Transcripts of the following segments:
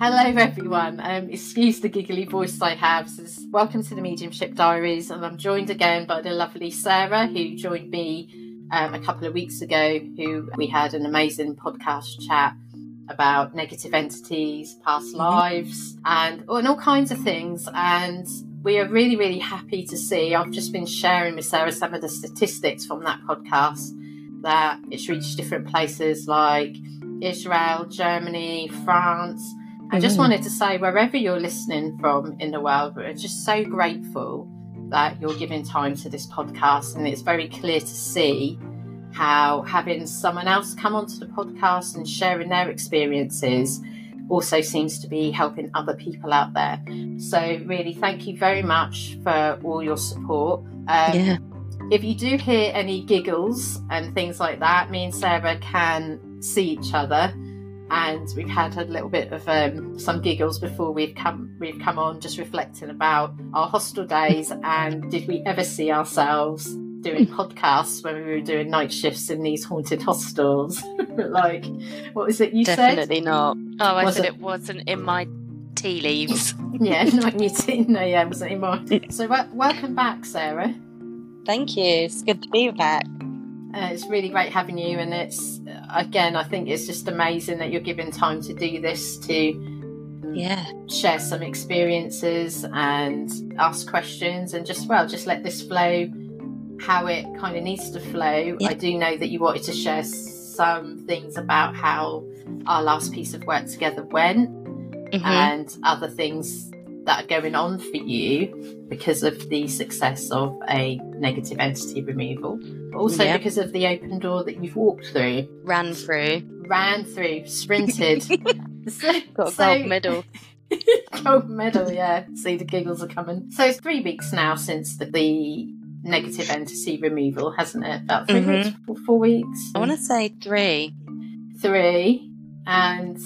Hello, everyone. Um, excuse the giggly voice I have. So this, welcome to the Mediumship Diaries, and I'm joined again by the lovely Sarah, who joined me um, a couple of weeks ago. Who we had an amazing podcast chat about negative entities, past Mm-hmm. lives, and, and all kinds of things. And we are really, really happy to see. I've just been sharing with Sarah some of the statistics from that podcast that it's reached different places like Israel, Germany, France. I just Mhm. wanted to say, wherever you're listening from in the world, we're just so grateful that you're giving time to this podcast. And it's very clear to see how having someone else come onto the podcast and sharing their experiences also seems to be helping other people out there. So, really, thank you very much for all your support. Um, yeah. if you do hear any giggles and things like that, me and Sarah can see each other, and we've had a little bit of um, some giggles before we've come we've come on, just reflecting about our hostel days and did we ever see ourselves doing podcasts when we were doing night shifts in these haunted hostels? like, what was it you said? Definitely not. Oh, I Was said it- it? wasn't in my tea leaves. Yeah, not you didn't. No, yeah, it wasn't in anymore. So, wel- welcome back, Sarah. Thank you. It's good to be back. Uh, it's really great having you, and it's again, I think it's just amazing that you're giving time to do this to Yeah. share some experiences and ask questions, and just well, just let this flow how it kind of needs to flow. Yeah. I do know that you wanted to share some things about how our last piece of work together went, Mhm. and other things that are going on for you because of the success of a negative entity removal, but also Yeah. because of the open door that you've walked through, Ran through. ran through, sprinted. so, Got a so- gold medal. gold medal, yeah. See, the giggles are coming. So it's three weeks now since the, the negative entity removal, hasn't it? About 3 Mhm. weeks, four, four weeks. I want to say three. three, and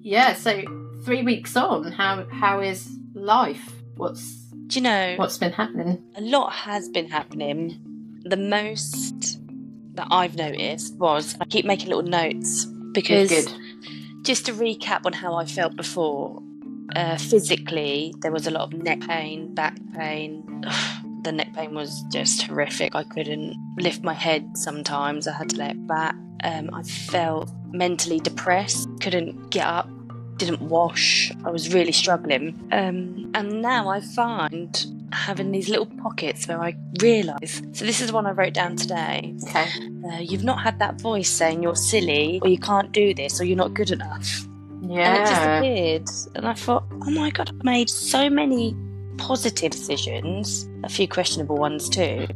yeah, so three weeks on, how how is life? What's Do you know, what's been happening? a lot has been happening. The most that I've noticed was I keep making little notes because just to recap on how I felt before, uh, physically, there was a lot of neck pain, back pain. the neck pain was just horrific. I couldn't lift my head sometimes, I had to lay it back. Um, I felt mentally depressed, couldn't get up, didn't wash. I was really struggling. Um, and now I find having these little pockets where I realise. So, this is one I wrote down today. Okay. Uh, you've not had that voice saying you're silly or you can't do this or you're not good enough. Yeah. And it disappeared. And I thought, oh my God, I've made so many positive decisions, a few questionable ones too,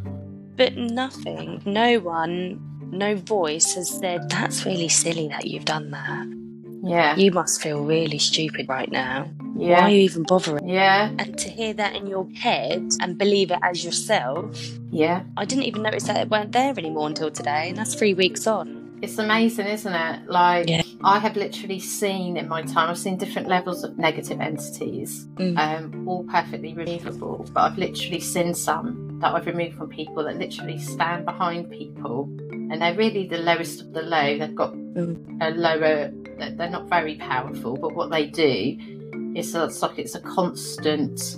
but nothing, no one, no voice has said, that's really silly that you've done that. Yeah. You must feel really stupid right now. Yeah. Why are you even bothering? Yeah. And to hear that in your head and believe it as yourself, Yeah. I didn't even notice that it weren't there anymore until today, and that's three weeks on. It's amazing, isn't it? Like Yeah. I have literally seen in my time, I've seen different levels of negative entities, Mm. um, all perfectly removable. But I've literally seen some that I've removed from people that literally stand behind people, and they're really the lowest of the low. They've got a lower. they're- They're not very powerful, but what they do is it's like it's a constant.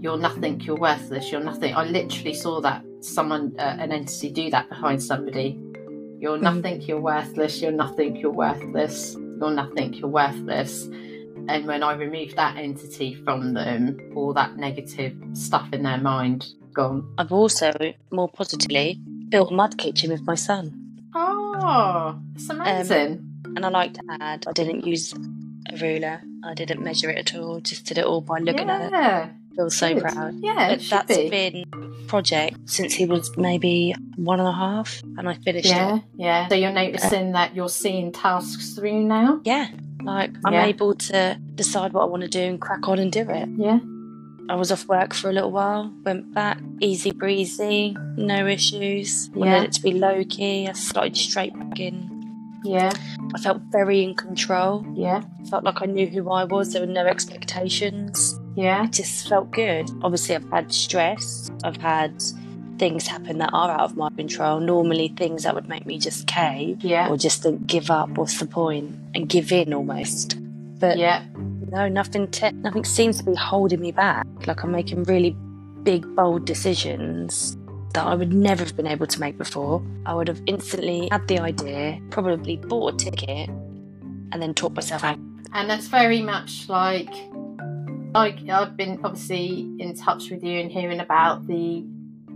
You're nothing. You're worthless. You're nothing. I literally saw that someone, uh, an entity, do that behind somebody. You're Mm. nothing. You're worthless. You're nothing. You're worthless. You're nothing. You're worthless. And when I removed that entity from them, all that negative stuff in their mind gone. I've also, more positively, built a mud kitchen with my son. Ah, oh, it's um, amazing. And I like to add, I didn't use a ruler. I didn't measure it at all. Just did it all by looking at it. yeah, I feel so good. proud. Yeah, But that's be. been a project since he was maybe one and a half, and I finished Yeah, it. yeah. So you're noticing that you're seeing tasks through now. Yeah, like I'm Yeah. able to decide what I want to do and crack on and do it. Yeah, I was off work for a little while, went back, easy breezy, no issues. Yeah. Wanted it to be low key. I started straight back in. yeah, I felt very in control. yeah, Felt like I knew who I was. There were no expectations. yeah, It just felt good. Obviously, I've had stress. I've had things happen that are out of my control. Normally, things that would make me just cave yeah, or just think, give up. What's the point? And give in almost. But yeah, no, nothing. Te- nothing seems to be holding me back. Like I'm making really big, bold decisions that I would never have been able to make before. I would have instantly had the idea, probably bought a ticket, and then talked myself out. And that's very much like, like I've been obviously in touch with you and hearing about the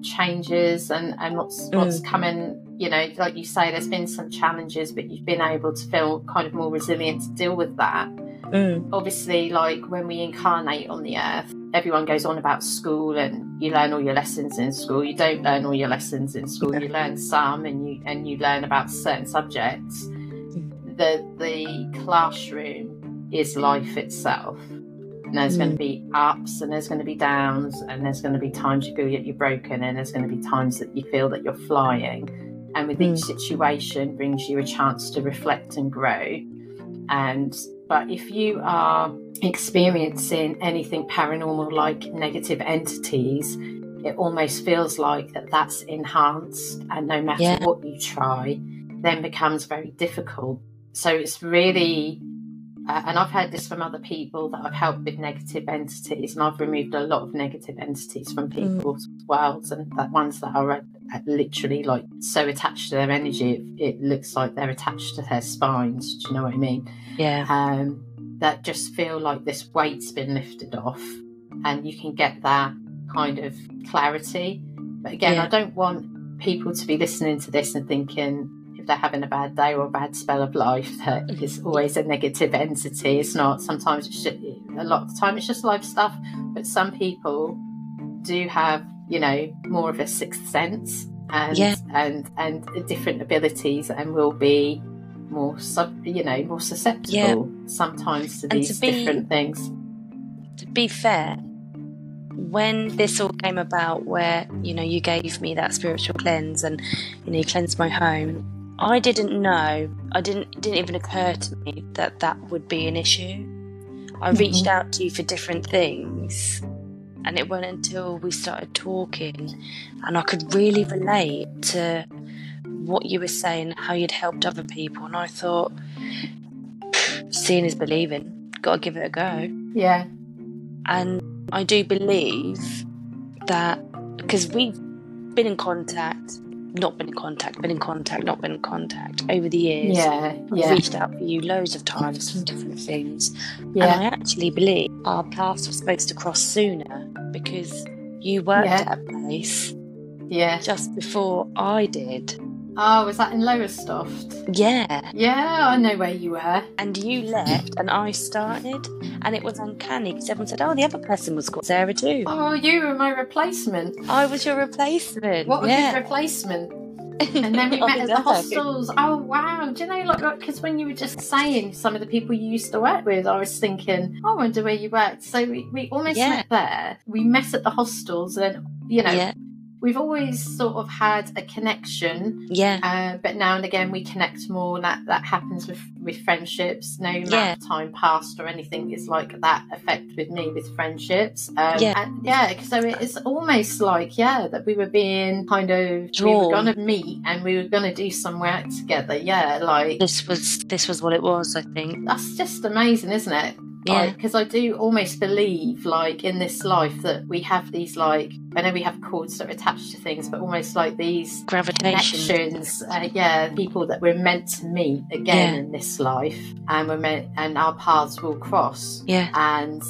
changes and and what's what's mm. coming. You know, like you say, there's been some challenges, but you've been able to feel kind of more resilient to deal with that. Mm. Obviously, like when we incarnate on the earth, everyone goes on about school and you learn all your lessons in school. You don't learn all your lessons in school. You learn some and you and you learn about certain subjects. Mm. The the classroom is life itself. And there's going to mm. be ups and there's going to be downs and there's going to be times you feel that you're broken and there's going to be times that you feel that you're flying. And with each mm. situation brings you a chance to reflect and grow. And but if you are experiencing anything paranormal like negative entities, it almost feels like that that's enhanced and no matter Yeah. what you try, then becomes very difficult. So it's really uh, and I've heard this from other people that I've helped with negative entities, and I've removed a lot of negative entities from people's worlds, and that ones that are uh, literally like so attached to their energy, it, it looks like they're attached to their spines. Do you know what I mean? Yeah. um, that just feel like this weight's been lifted off and you can get that kind of clarity. But again, Yeah. I don't want people to be listening to this and thinking they're having a bad day or a bad spell of life that mm-hmm. is always a negative entity. It's not. Sometimes it's just, a lot of the time it's just life stuff. But some people do have, you know, more of a sixth sense and Yeah. and and different abilities and will be more sub, you know, more susceptible sometimes to And these to be- different things. to be fair, when this all came about, where you know you gave me that spiritual cleanse and you know you cleansed my home, I didn't know. I didn't. It didn't even occur to me that that would be an issue. I mm-hmm. reached out to you for different things, and it wasn't until we started talking, and I could really relate to what you were saying, how you'd helped other people, and I thought, seeing is believing. Got to give it a go. Yeah, And I do believe that because we've been in contact, not been in contact, been in contact, not been in contact over the years. yeah, I've yeah, reached out for you loads of times for different things. And yeah, I actually believe our paths were supposed to cross sooner because you worked Yeah. at a place yeah. just before I did. Oh, was that in Lowestoft? Yeah. Yeah, I know where you were. And you left and I started. And it was uncanny because everyone said, oh, the other person was called Sarah too. Oh, you were my replacement. I was your replacement. What was yeah. your replacement? And then we met at the hostels. Oh wow! Do you know, like, because when you were just saying some of the people you used to work with, I was thinking, oh, I wonder where you worked. So we, we almost Yeah. met there. We met at the hostels, and you know, Yeah, we've always sort of had a connection. yeah, Uh, but now and again, we connect more. That that happens with with friendships. No amount Yeah. of time passed or anything is like that effect with me with friendships. Um, Yeah. and yeah. So it's almost like yeah that we were being kind of we were to meet and we were going to do some work together. Yeah, like this was this was what it was. I think. that's just amazing, isn't it? Yeah, because I do almost believe, like in this life, that we have these like I know we have cords that are attached to things, but almost like these gravitation. connections. Uh, yeah, people that we're meant to meet again Yeah. in this life, and we're meant, and our paths will cross. Yeah, And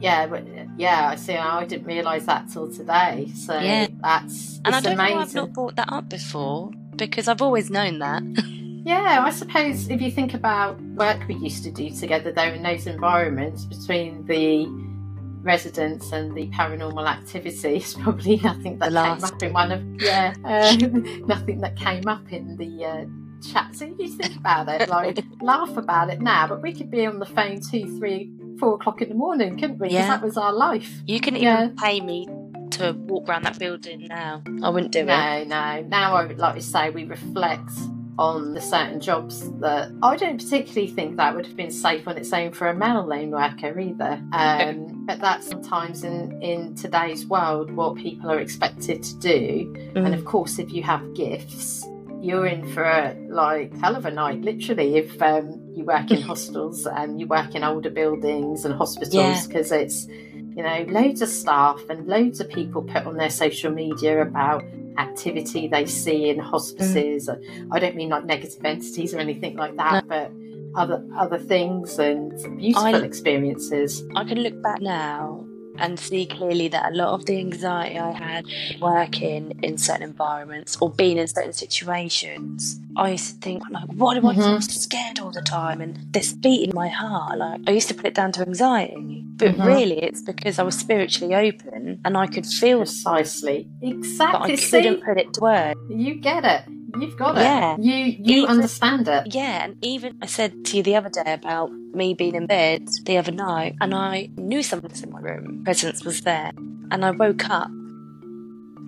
yeah, but yeah, I see. I didn't realise that till today. So Yeah. that's and I don't know I've not brought that up before because I've always known that. Yeah, I suppose if you think about work we used to do together though in those environments between the residents and the paranormal activity, it's probably nothing that came up in one of yeah, uh, nothing that came up in the uh, chat. So you think about it, like laugh about it now, but we could be on the phone two, three, four o'clock in the morning, couldn't we? Yeah. that was our life. You can even Yeah. pay me to walk around that building now. I wouldn't do it. No, no. Now I would like to say we reflect on the certain jobs that I don't particularly think that would have been safe on its own for a male lone worker either. Um, but that's sometimes in in today's world what people are expected to do. And Mm. of course, if you have gifts, you're in for a like hell of a night, literally, if um, you work in hostels and you work in older buildings and hospitals, because yeah. it's you know loads of staff and loads of people put on their social media about activity they see in hospices. Mm. I don't mean like negative entities or anything like that, no. but other other things and beautiful I, experiences. I can look back now and see clearly that a lot of the anxiety I had working in certain environments or being in certain situations, I used to think like, why do I mm-hmm. feel scared all the time and this beat in my heart? Like I used to put it down to anxiety, but mm-hmm. really it's because I was spiritually open and I could feel precisely exactly. But I couldn't put it to words. You get it. You've got it. Yeah. You you even, understand it. Yeah, and even I said to you the other day about me being in bed the other night and I knew something was in my room. Presence was there. And I woke up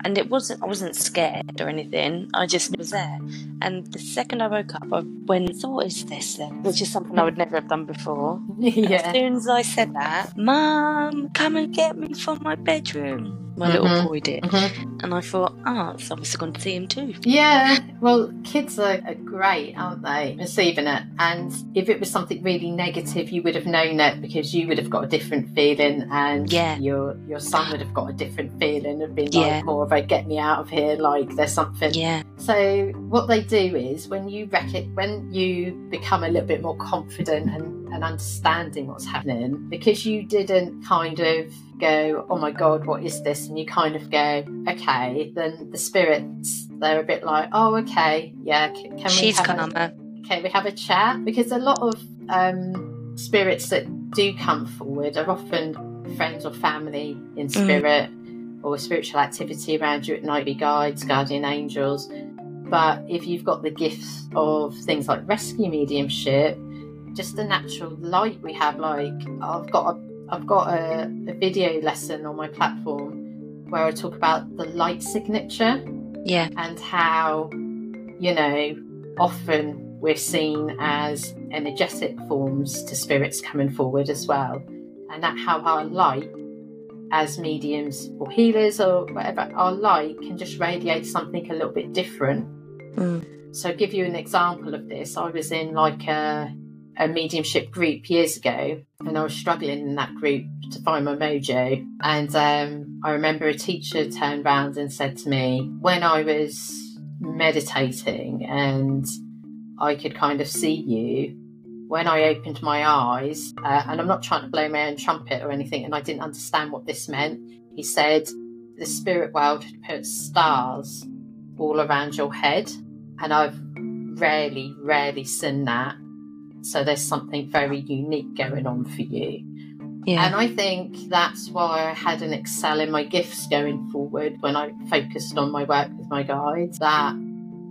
and it wasn't I wasn't scared or anything. I just was there. And the second I woke up, I went, "So what is this then?" Which is something I would never have done before. yeah. As soon as I said that, "Mum, come and get me from my bedroom." My mm-hmm. little boy did, mm-hmm. and I thought, "Ah, oh, so I was going to see him too." Yeah, well, kids are, are great, aren't they? Receiving it, and if it was something really negative, you would have known it because you would have got a different feeling, and yeah. your your son would have got a different feeling of being yeah. like more of a "get me out of here," like there's something. Yeah. So what they do is when you wreck it, when you become a little bit more confident and, and understanding what's happening, because you didn't kind of go, oh my God, what is this? And you kind of go, okay, then the spirits, they're a bit like, oh, okay, yeah, can, can She's we have a, okay, we have a chat? Because a lot of um, spirits that do come forward are often friends or family in mm. spirit. Mm. Or spiritual activity around you at night, be guides, guardian angels, but if you've got the gifts of things like rescue mediumship, just the natural light we have, like I've got a I've got a, a video lesson on my platform where I talk about the light signature. Yeah. And how, you know, often we're seen as energetic forms to spirits coming forward as well. And that how our light as mediums or healers or whatever, our light can just radiate something a little bit different Mm. So, give you an example of this. I was in like a, a mediumship group years ago, and I was struggling in that group to find my mojo. And um, I remember a teacher turned around and said to me, when I was meditating and I could kind of see you, when I opened my eyes, uh, and I'm not trying to blow my own trumpet or anything, and I didn't understand what this meant, he said, the spirit world had put stars all around your head and I've rarely, rarely seen that. So there's something very unique going on for you. Yeah. And I think that's why I had an excel in my gifts going forward when I focused on my work with my guides. That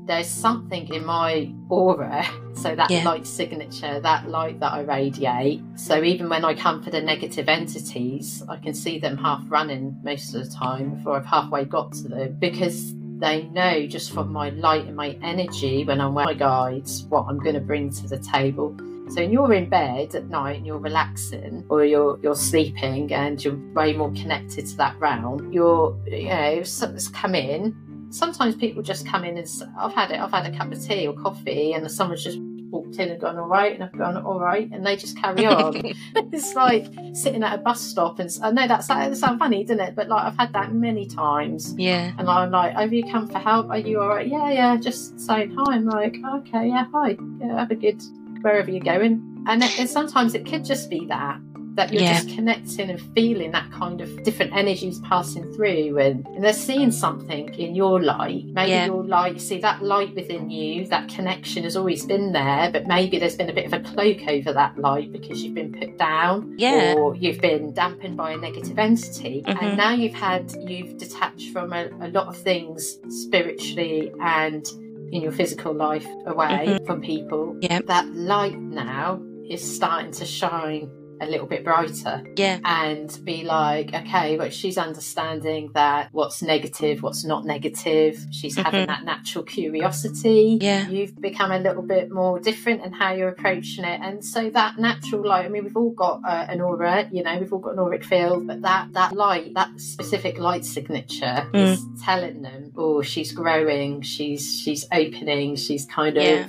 there's something in my aura, so that yeah. light signature, that light that I radiate. So even when I come for the negative entities, I can see them half running most of the time before I've halfway got to them because they know just from my light and my energy when I'm with my guides what I'm going to bring to the table. So when you're in bed at night and you're relaxing or you're you're sleeping and you're way more connected to that realm, you're you know, something's come in. Sometimes people just come in and I've had it, I've had a cup of tea or coffee and someone's just walked in and gone all right and I've gone all right and they just carry on. It's like sitting at a bus stop and I know that's that sounds funny doesn't it? But like I've had that many times. Yeah. And I'm like oh, have you come for help? Are you all right? Yeah yeah just saying hi. I'm like okay yeah hi. Yeah have a good wherever you're going. And, it, and sometimes it could just be that that you're yeah. just connecting and feeling that kind of different energies passing through and, and they're seeing something in your light maybe yeah. your light see that light within you that connection has always been there but maybe there's been a bit of a cloak over that light because you've been put down yeah. or you've been dampened by a negative entity mm-hmm. and now you've had you've detached from a, a lot of things spiritually and in your physical life away mm-hmm. from people yeah. that light now is starting to shine a little bit brighter Yeah. and be like, okay, but she's understanding that what's negative, what's not negative. She's having Mhm. that natural curiosity. Yeah. You've become a little bit more different in how you're approaching it. And so that natural light, I mean, we've all got uh, an aura, you know, we've all got an auric field, but that, that light, that specific light signature is telling them, oh, she's growing, she's, she's opening, she's kind of Yeah.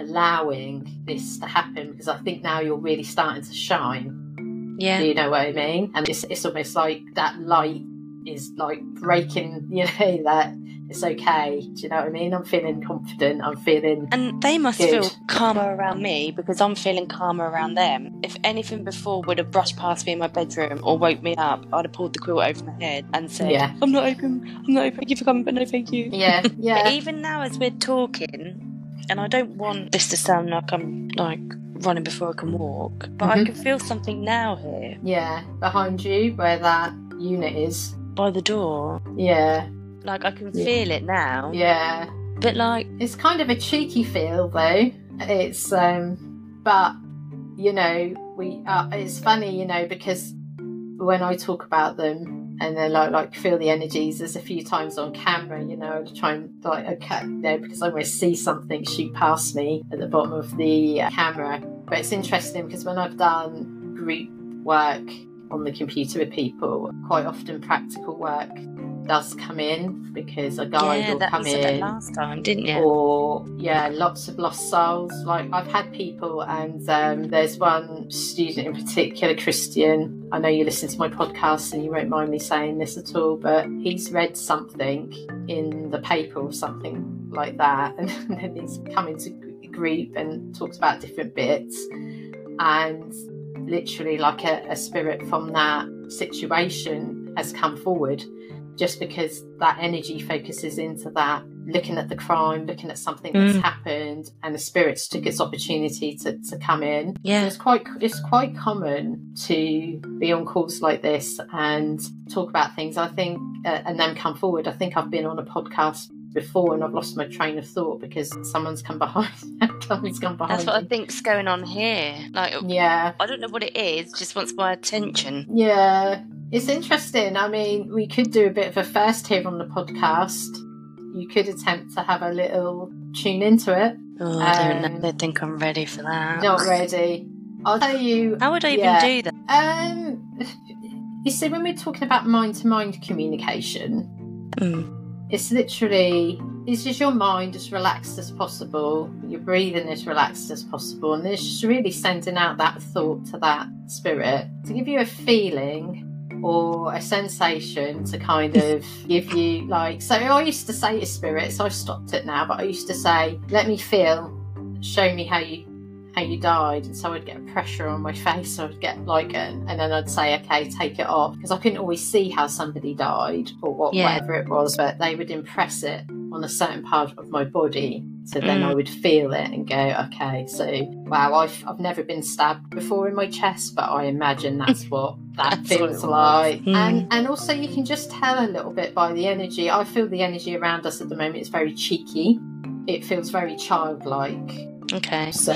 Allowing this to happen because I think now you're really starting to shine. Yeah. Do you know what I mean? And it's, it's almost like that light is like breaking, you know, that it's okay. Do you know what I mean? I'm feeling confident. I'm feeling, And they must Good. feel calmer around me because I'm feeling calmer around them. If anything before would have brushed past me in my bedroom or woke me up, I'd have pulled the quilt over my head and said, Yeah. I'm not open, I'm not open, thank you for coming, but no thank you. yeah, But yeah, even now as we're talking, and I don't want this to sound like I'm like running before I can walk, but I Mhm. can feel something now here yeah. Behind you, where that unit is. by the door. Yeah, Like I can Yeah. feel it now. yeah. But like, It's kind of a cheeky feel though. It's um but you know, we uh, it's funny, you know, because when I talk about them and then like like feel the energies, there's a few times on camera, you know, to try and like okay, know, because I always see something shoot past me at the bottom of the uh, camera. But it's interesting because when I've done group work on the computer with people, quite often practical work does come in because a guide yeah, will come you said that in last time, didn't you? or yeah lots of lost souls. Like i've had people and um, there's one student in particular christian. I know you listen to my podcast and you won't mind me saying this at all but he's read something in the paper or something like that and then he's come into group and talks about different bits. And literally like a, a spirit from that situation has come forward just because that energy focuses into that looking at the crime looking at something that's Mm. happened and the spirits took its opportunity to, to come in so Yeah. it's quite it's quite common to be on calls like this and talk about things i think uh, and then come forward i think i've been on a podcast before and i've lost my train of thought because someone's come behind someone's come behind That's what I think's going on here. Like, yeah I don't know what it is, just wants my attention. Yeah, it's interesting. I mean, we could do a bit of a first here on the podcast. You could attempt to have a little tune into it. Oh, I don't know. Um, I think I'm ready for that. Not ready. I'll tell you. How would I even Yeah. do that? Um, you see, when we're talking about mind-to-mind communication, Mm. It's literally it's just your mind as relaxed as possible, your breathing as relaxed as possible, and it's just really sending out that thought to that spirit to give you a feeling or a sensation to kind of give you like so I used to say to spirits, I've stopped it now, but I used to say, Let me feel, show me how you how you died and so I'd get pressure on my face so I'd get like an and then I'd say okay take it off because I couldn't always see how somebody died or what, Yeah. whatever it was but they would impress it on a certain part of my body so then Mm. I would feel it and go okay so wow I've, I've never been stabbed before in my chest but I imagine that's what that feels like Mm. and and also you can just tell a little bit by the energy I feel the energy around us at the moment is very cheeky it feels very childlike Okay. so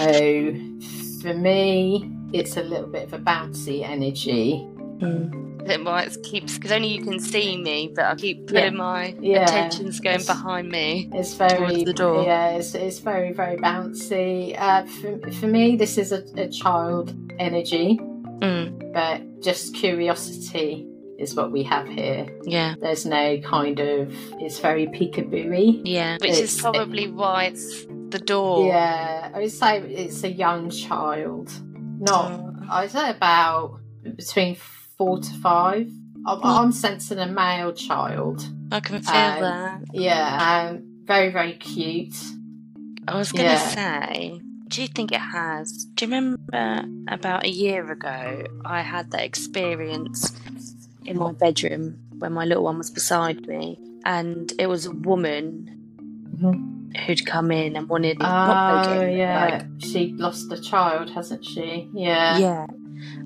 for me, it's a little bit of a bouncy energy. Mm. Then why it keeps because only you can see me, but I keep putting Yeah. my Yeah. attention's going It's- behind me. It's very Towards the door. Yeah, it's, it's very very bouncy. Uh, for, for me, this is a, a child energy, Mm. but just curiosity is what we have here. Yeah, There's no kind of. It's very peekaboo. yeah. Which is It's- probably why it's the door. Yeah, I would say it's a young child. Not Oh. I'd say about between four to five. I'm, I'm sensing a male child. I can feel Um, that. Yeah, um, very very cute. I was gonna yeah. say, do you think it has? Do you remember about a year ago I had that experience in my bedroom when my little one was beside me, and it was a woman who'd come in and wanted Oh poking, yeah, like she lost a child, hasn't she? Yeah. yeah.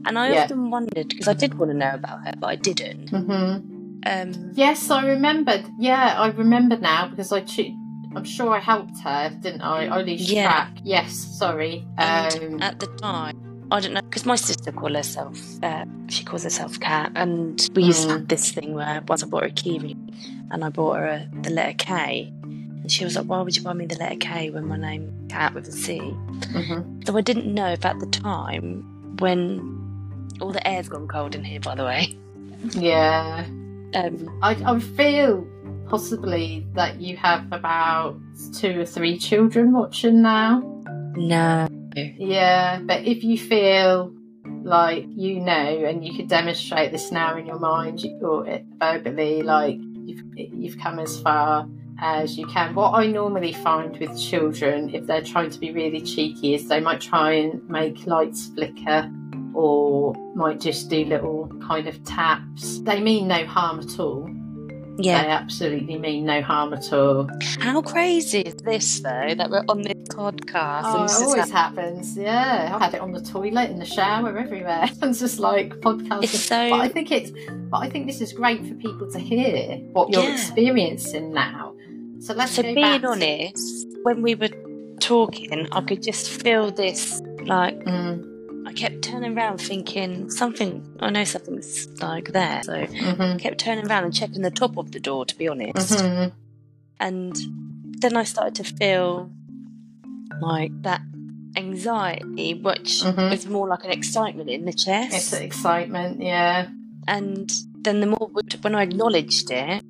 And I Yeah. often wondered because I did want to know about her, but I didn't. hmm Um, Yes, I remembered. Yeah, I remember now because I. Che- I'm sure I helped her, didn't I? I lose Yeah. track. Yes, sorry. Um, at the time, I don't know because my sister calls herself uh, she calls herself Cat, and we used to Mm. have this thing where once I bought her a kiwi, and I bought her a, the letter K, she was like, "Why would you buy me the letter K when my name Cat with a C?" hmm So I didn't know if at the time when all the air's gone cold in here, by the way. Yeah. Um, I, I feel possibly that you have about two or three children watching now. no, Yeah, but if you feel like you know and you could demonstrate this now in your mind you- or it verbally, like you've, you've come as far as you can. What I normally find with children, if they're trying to be really cheeky, is they might try and make lights flicker or might just do little kind of taps. They mean no harm at all. yeah. They absolutely mean no harm at all. How crazy is this though that we're on this podcast Oh, and it always happens. Yeah, I've had it on the toilet, in the shower, everywhere. It's just like podcasting. So- But I think it's. But I think this is great for people to hear what you're Yeah. experiencing now. So let's So being honest, when we were talking, I could just feel this. Like Mm, I kept turning around, thinking something. I know something's like there. So I mhm, kept turning around and checking the top of the door, to be honest. mhm. And then I started to feel like that anxiety, which Mhm. was more like an excitement in the chest. the excitement. Yeah. And then the more when I acknowledged it,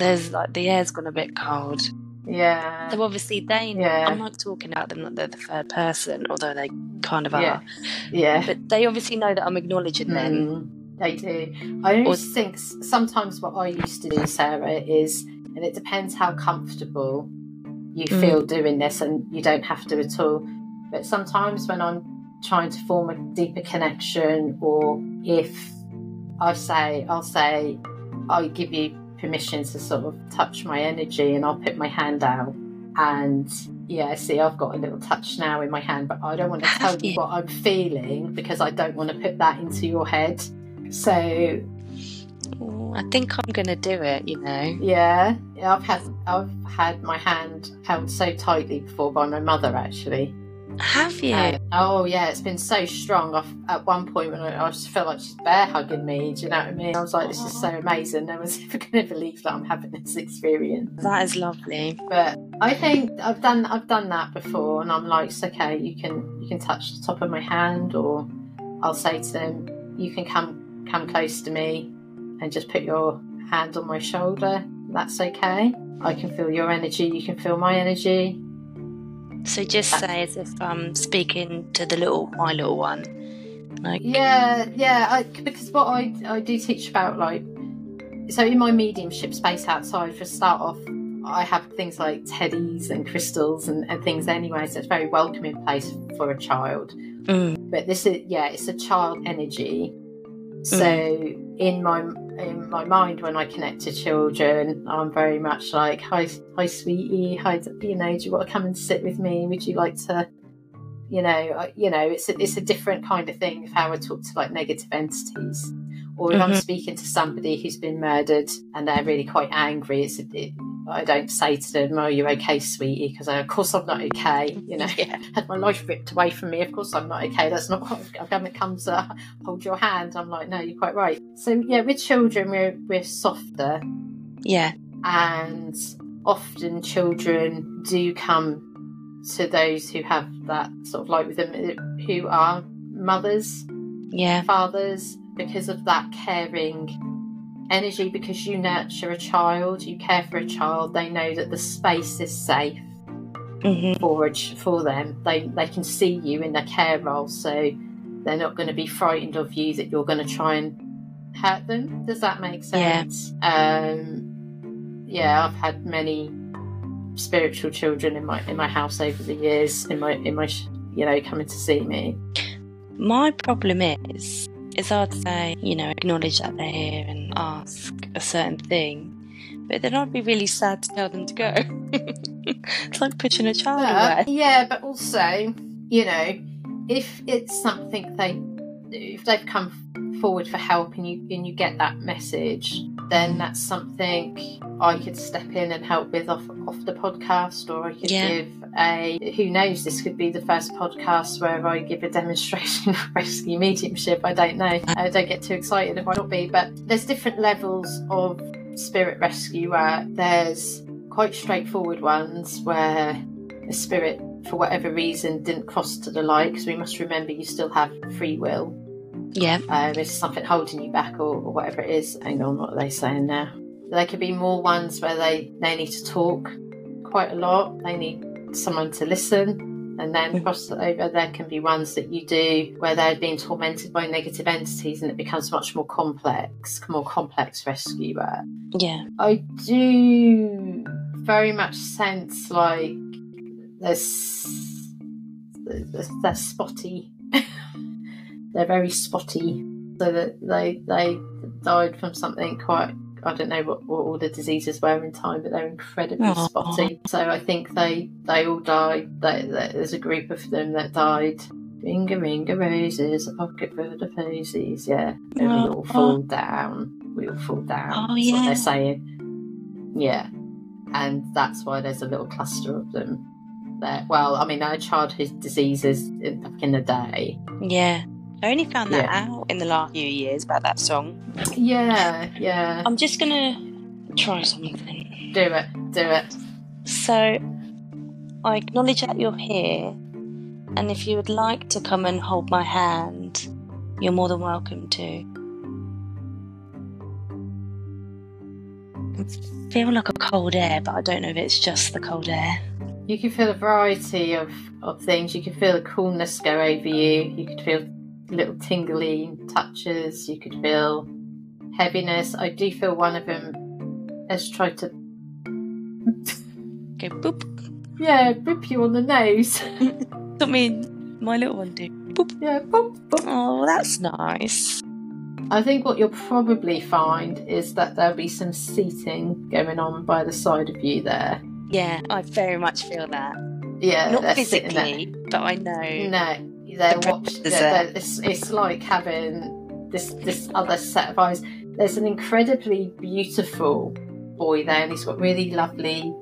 there's like the air's gone a bit cold. Yeah. So obviously they know. Yeah. I'm not talking about them like they're the third person, although they kind of Yeah. are. Yeah. But they obviously know that I'm acknowledging them. Mm, they do. I Or- always think sometimes what I used to do, Sarah, is, and it depends how comfortable you Mm. feel doing this, and you don't have to at all. But sometimes when I'm trying to form a deeper connection, or if I say, I'll say, I give you permission to sort of touch my energy, and I'll put my hand out. And yeah, see, I've got a little touch now in my hand, but I don't want to tell you what I'm feeling because I don't want to put that into your head. So Oh, I think I'm going to do it, you know. yeah, yeah, I've had I've had my hand held so tightly before by my mother actually. Have you? And- oh yeah, it's been so strong. I've, at one point when I, I just felt like she's bear hugging me. Do you know what I mean? I was like, this is so amazing. No one's ever going to believe that I'm having this experience. that is lovely. But I think I've done I've done that before, and I'm like, it's okay. You can you can touch the top of my hand, or I'll say to them, you can come come close to me, and just put your hand on my shoulder. That's okay. I can feel your energy. You can feel my energy. So just say as if I'm speaking to the little, my little one. Like, Yeah, yeah. I, because what I I do teach about like so in my mediumship space outside for start off. I have things like teddies and crystals and, and things anyway, so it's a very welcoming place for a child. mm, but this is yeah it's a child energy so in my in my mind when i connect to children i'm very much like hi hi sweetie. Hi you know do you want to come and sit with me? Would you like to you know you know it's a, it's a different kind of thing of how i talk to like negative entities. Or if i'm Mhm. speaking to somebody who's been murdered and they're really quite angry it's a, it, i don't say to them oh you're okay sweetie because of course i'm not okay you know yeah. had my life ripped away from me. Of course, I'm not okay. That's not what I haven't come to hold your hand. I'm like, no, you're quite right. So yeah, with children, we're we're softer, Yeah. and often children do come to those who have that sort of light with them, eh, who are mothers, Yeah. fathers, because of that caring energy. Because you nurture a child, you care for a child. They know that the space is safe hmm for a for them. They they can see you in their care role, so they're not going to be frightened of you that you're going to try and hurt them. Does that make Yeah. sense? Um, yeah, I've had many spiritual children in my in my house over the years. In my in my you know coming to see me. My problem is, is I'd say, you know, acknowledge that they're here and ask a certain thing, but then I'd be really sad to tell them to go. it's like pushing a child Yeah, away. yeah, but also you know if it's something they if they've come forward for help and you and you get that message, then that's something I could step in and help with off off the podcast, or I could Yeah. give a who knows. This could be the first podcast where I give a demonstration of rescue mediumship. I don't know. I don't get too excited if I not be, but there's different levels of spirit rescue. Where there's quite straightforward ones where a spirit for whatever reason didn't cross to the light because we must remember you still have free will Yeah. um, if something holding you back or, or whatever it is. Hang on, what are they saying now? There could be more ones where they, they need to talk quite a lot. They need someone to listen. And then Mhm. cross over, there can be ones that you do where they're being tormented by negative entities and it becomes much more complex, more complex rescue work. Yeah. I do very much sense like there's they're, they're spotty. they're very spotty. So that they they died from something quite. I don't know what, what all the diseases were in time, but they're incredibly Aw. spotty. So I think they they all died. They, they, there's a group of them that died. Ringa ringa roses, a pocket full of posies. Yeah, and we all fall down. We all fall down. Oh, That's what yeah. they're saying. Yeah, and that's why there's a little cluster of them there. Well, I mean, our childhood diseases back in the day. Yeah. I only found that Yeah. out in the last few years about that song. Yeah, yeah. I'm just gonna try something. Do it, do it. So, I acknowledge that you're here, and if you would like to come and hold my hand, you're more than welcome to. I feel like a cold air, but I don't know if it's just the cold air. You can feel a variety of, of things. You can feel the coolness go over you. You could feel little tingly touches. You could feel heaviness. I do feel one of them has tried to, Go boop. yeah, boop you on the nose. I mean, my little one do. Boop. yeah, boop, boop. Oh, that's nice. I think what you'll probably find is that there'll be some seating going on by the side of you there. Yeah, I very much feel that. Yeah, Not they're sitting there. physically, but I know. No, they're The watch. pressures They're, it's, it's like having this this other set of eyes. There's an incredibly beautiful boy there, and he's got really lovely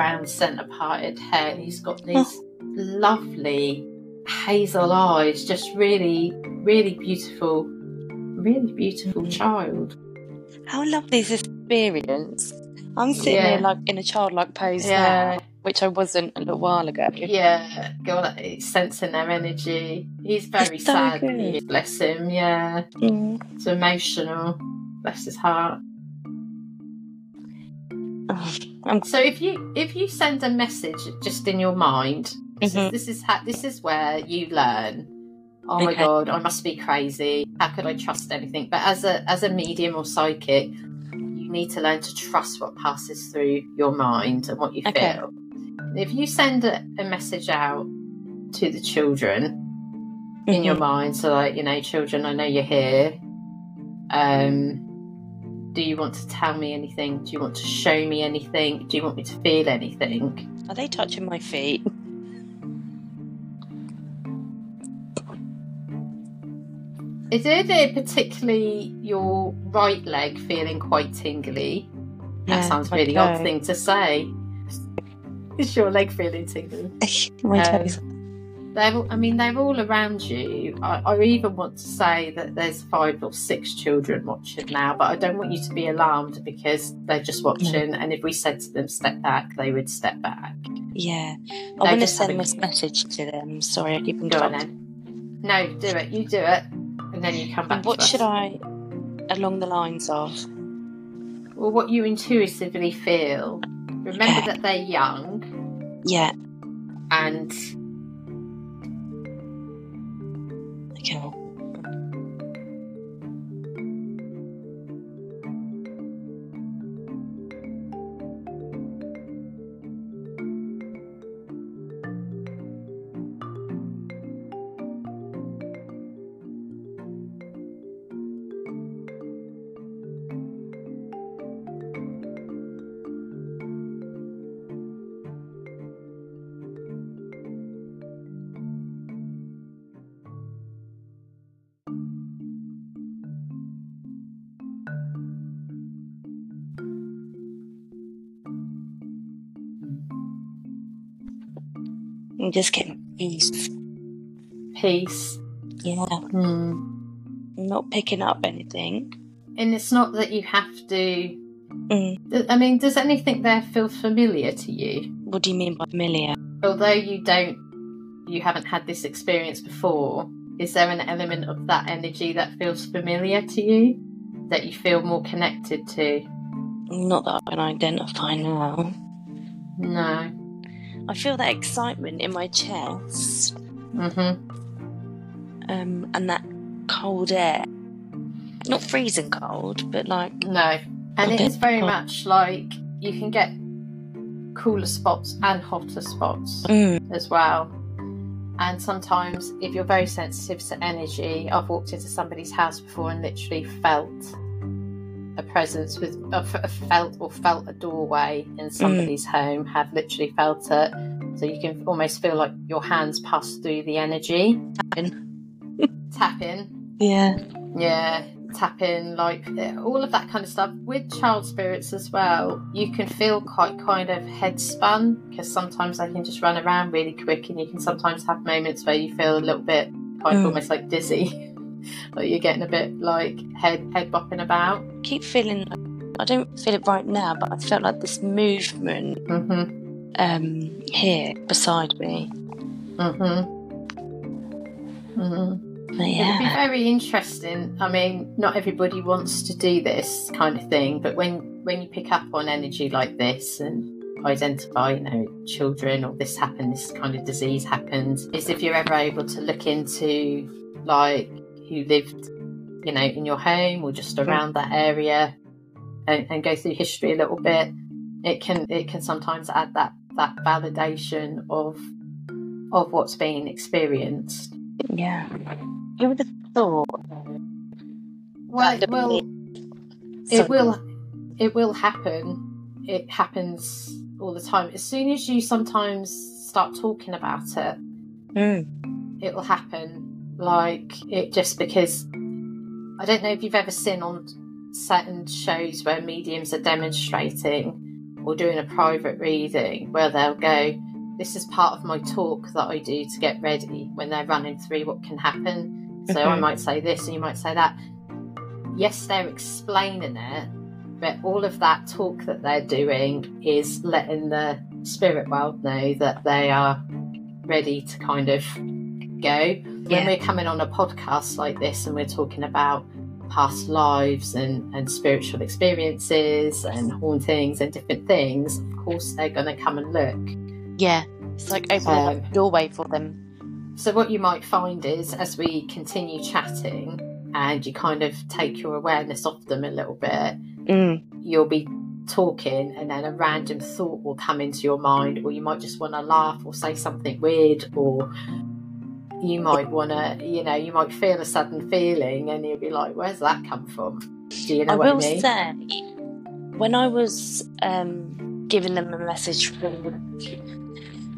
round centre parted hair. And he's got these lovely hazel eyes, just really, really beautiful, really beautiful Mhm. child. How lovely is this experience? I'm sitting Yeah. here like in a childlike pose Yeah. now, which I wasn't a little while ago. Yeah, God, sensing their energy. He's very so sad. good. Bless him. Yeah. Mm. It's emotional. Bless his heart. Oh, So if you if you send a message just in your mind, this, Mhm. is, this is ha- this is where you learn. Oh my god, I must be crazy. How could I trust anything? But as a as a medium or psychic, you need to learn to trust what passes through your mind and what you Okay. feel. If you send a, a message out to the children, in your Mhm. mind. So, like, you know, children, I know you're here. Um, do you want to tell me anything? Do you want to show me anything? Do you want me to feel anything? Are they touching my feet? Is it particularly your right leg feeling quite tingly? That sounds really odd thing to say. Your leg feeling tingly? my Um, toes. They're, all- I mean, they're all around you. I, I even want to say that there's five or six children watching now, but I don't want you to be alarmed because they're just watching. And if we said to them, step back, they would step back. Yeah. I They're want to send having- this message to them. Sorry, I keep Go on then. No, do it. You do it. And then you come back What to us. should I, along the lines of? Well, what you intuitively feel. Remember that they're young Yeah. and Okay. Just getting peace. peace. Yeah. I'm not picking up anything. And it's not that you have to. Mm. I mean, does anything there feel familiar to you? What do you mean by familiar? Although you don't, you haven't had this experience before, is there an element of that energy that feels familiar to you? That you feel more connected to? Not that I can identify now. No. I feel that excitement in my chest Mm-hmm. um, and that cold air. Not freezing cold, but like, No. And it is very much like you can get cooler spots and hotter spots mm, as well. And sometimes, if you're very sensitive to energy, I've walked into somebody's house before and literally felt a presence with, uh, f- felt or felt a doorway in somebody's home, have literally felt it. So you can almost feel like your hands pass through the energy. Tap in, yeah. yeah, tap in, like all of that kind of stuff. With child spirits as well, you can feel quite kind of head spun because sometimes they can just run around really quick, and you can sometimes have moments where you feel a little bit of Mm. almost like dizzy, like you're getting a bit like head head bopping about. keep feeling I don't feel it right now, but I felt like this movement Mhm, um, here beside me. mhm, mhm. But It'd be yeah, very interesting. I mean, not everybody wants to do this kind of thing, but when when you pick up on energy like this and identify, you know, children or this happened, this kind of disease happened, is if you're ever able to look into like who lived, you know, in your home or just around that area, and, and go through history a little bit. It can it can sometimes add that that validation of of what's being experienced. yeah. Who would have thought? Well, it will. it will it will happen it happens all the time as soon as you sometimes start talking about it Mm, it will happen like it just because i don't know if you've ever seen on certain shows where mediums are demonstrating or doing a private reading where they'll go this is part of my talk that i do to get ready when they're running through what can happen so i Mhm. might say this and you might say that yes they're explaining it but all of that talk that they're doing is letting the spirit world know that they are ready to kind of go. When Yeah. we're coming on a podcast like this and we're talking about past lives and, and spiritual experiences and hauntings and different things, of course they're going to come and look. yeah. It's like opening Um, up a doorway for them. So, what you might find is as we continue chatting and you kind of take your awareness off them a little bit, Mm, you'll be talking and then a random thought will come into your mind or you might just want to laugh or say something weird or you might want to you know you might feel a sudden feeling and you'll be like where's that come from do you know I what i will mean say, when I was um, giving them a message from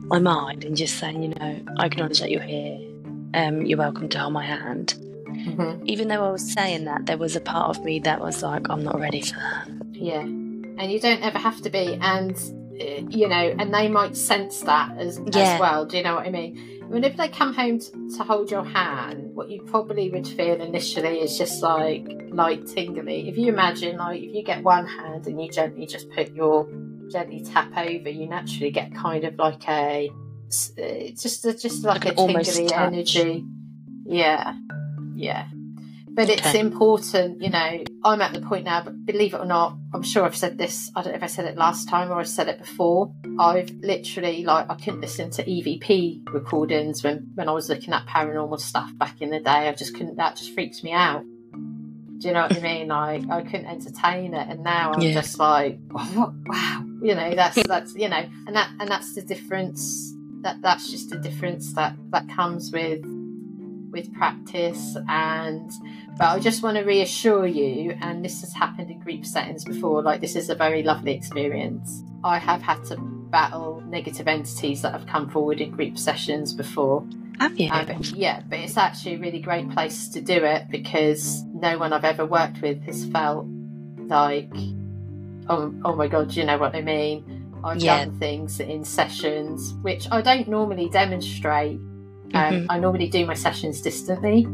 my mind and just saying, you know, I acknowledge that you're here. Um, you're welcome to hold my hand. Mhm. Even though I was saying that, there was a part of me that was like, I'm not ready for that. yeah and you don't ever have to be and uh, you know and they might sense that as, Yeah. as well do you know what i mean whenever they come home to, to hold your hand what you probably would feel initially is just like light tingly. If you imagine like if you get one hand and you gently just put your gently tap over you naturally get kind of like a uh, just just like, Like a tingly energy. Yeah. Yeah but it's Okay. important, you know. I'm at the point now, but believe it or not, I'm sure I've said this. I don't know if I said it last time or I said it before. I've literally, like, I couldn't listen to EVP recordings when, when I was looking at paranormal stuff back in the day. I just couldn't, that just freaks me out. Do you know what I mean? Like, I couldn't entertain it. And now I'm Yeah. just like, wow, wow. You know, that's, that's, you know, and that, and that's the difference. That, that's just the difference that, that comes with, with practice and but I just want to reassure you, and this has happened in group settings before, like this is a very lovely experience. I have had to battle negative entities that have come forward in group sessions before. Have you? Um, but yeah, but it's actually a really great place to do it because no one I've ever worked with has felt like, oh, oh my god, you know what I mean? I've Yeah. done things in sessions which I don't normally demonstrate. Um, Mhm. I normally do my sessions distantly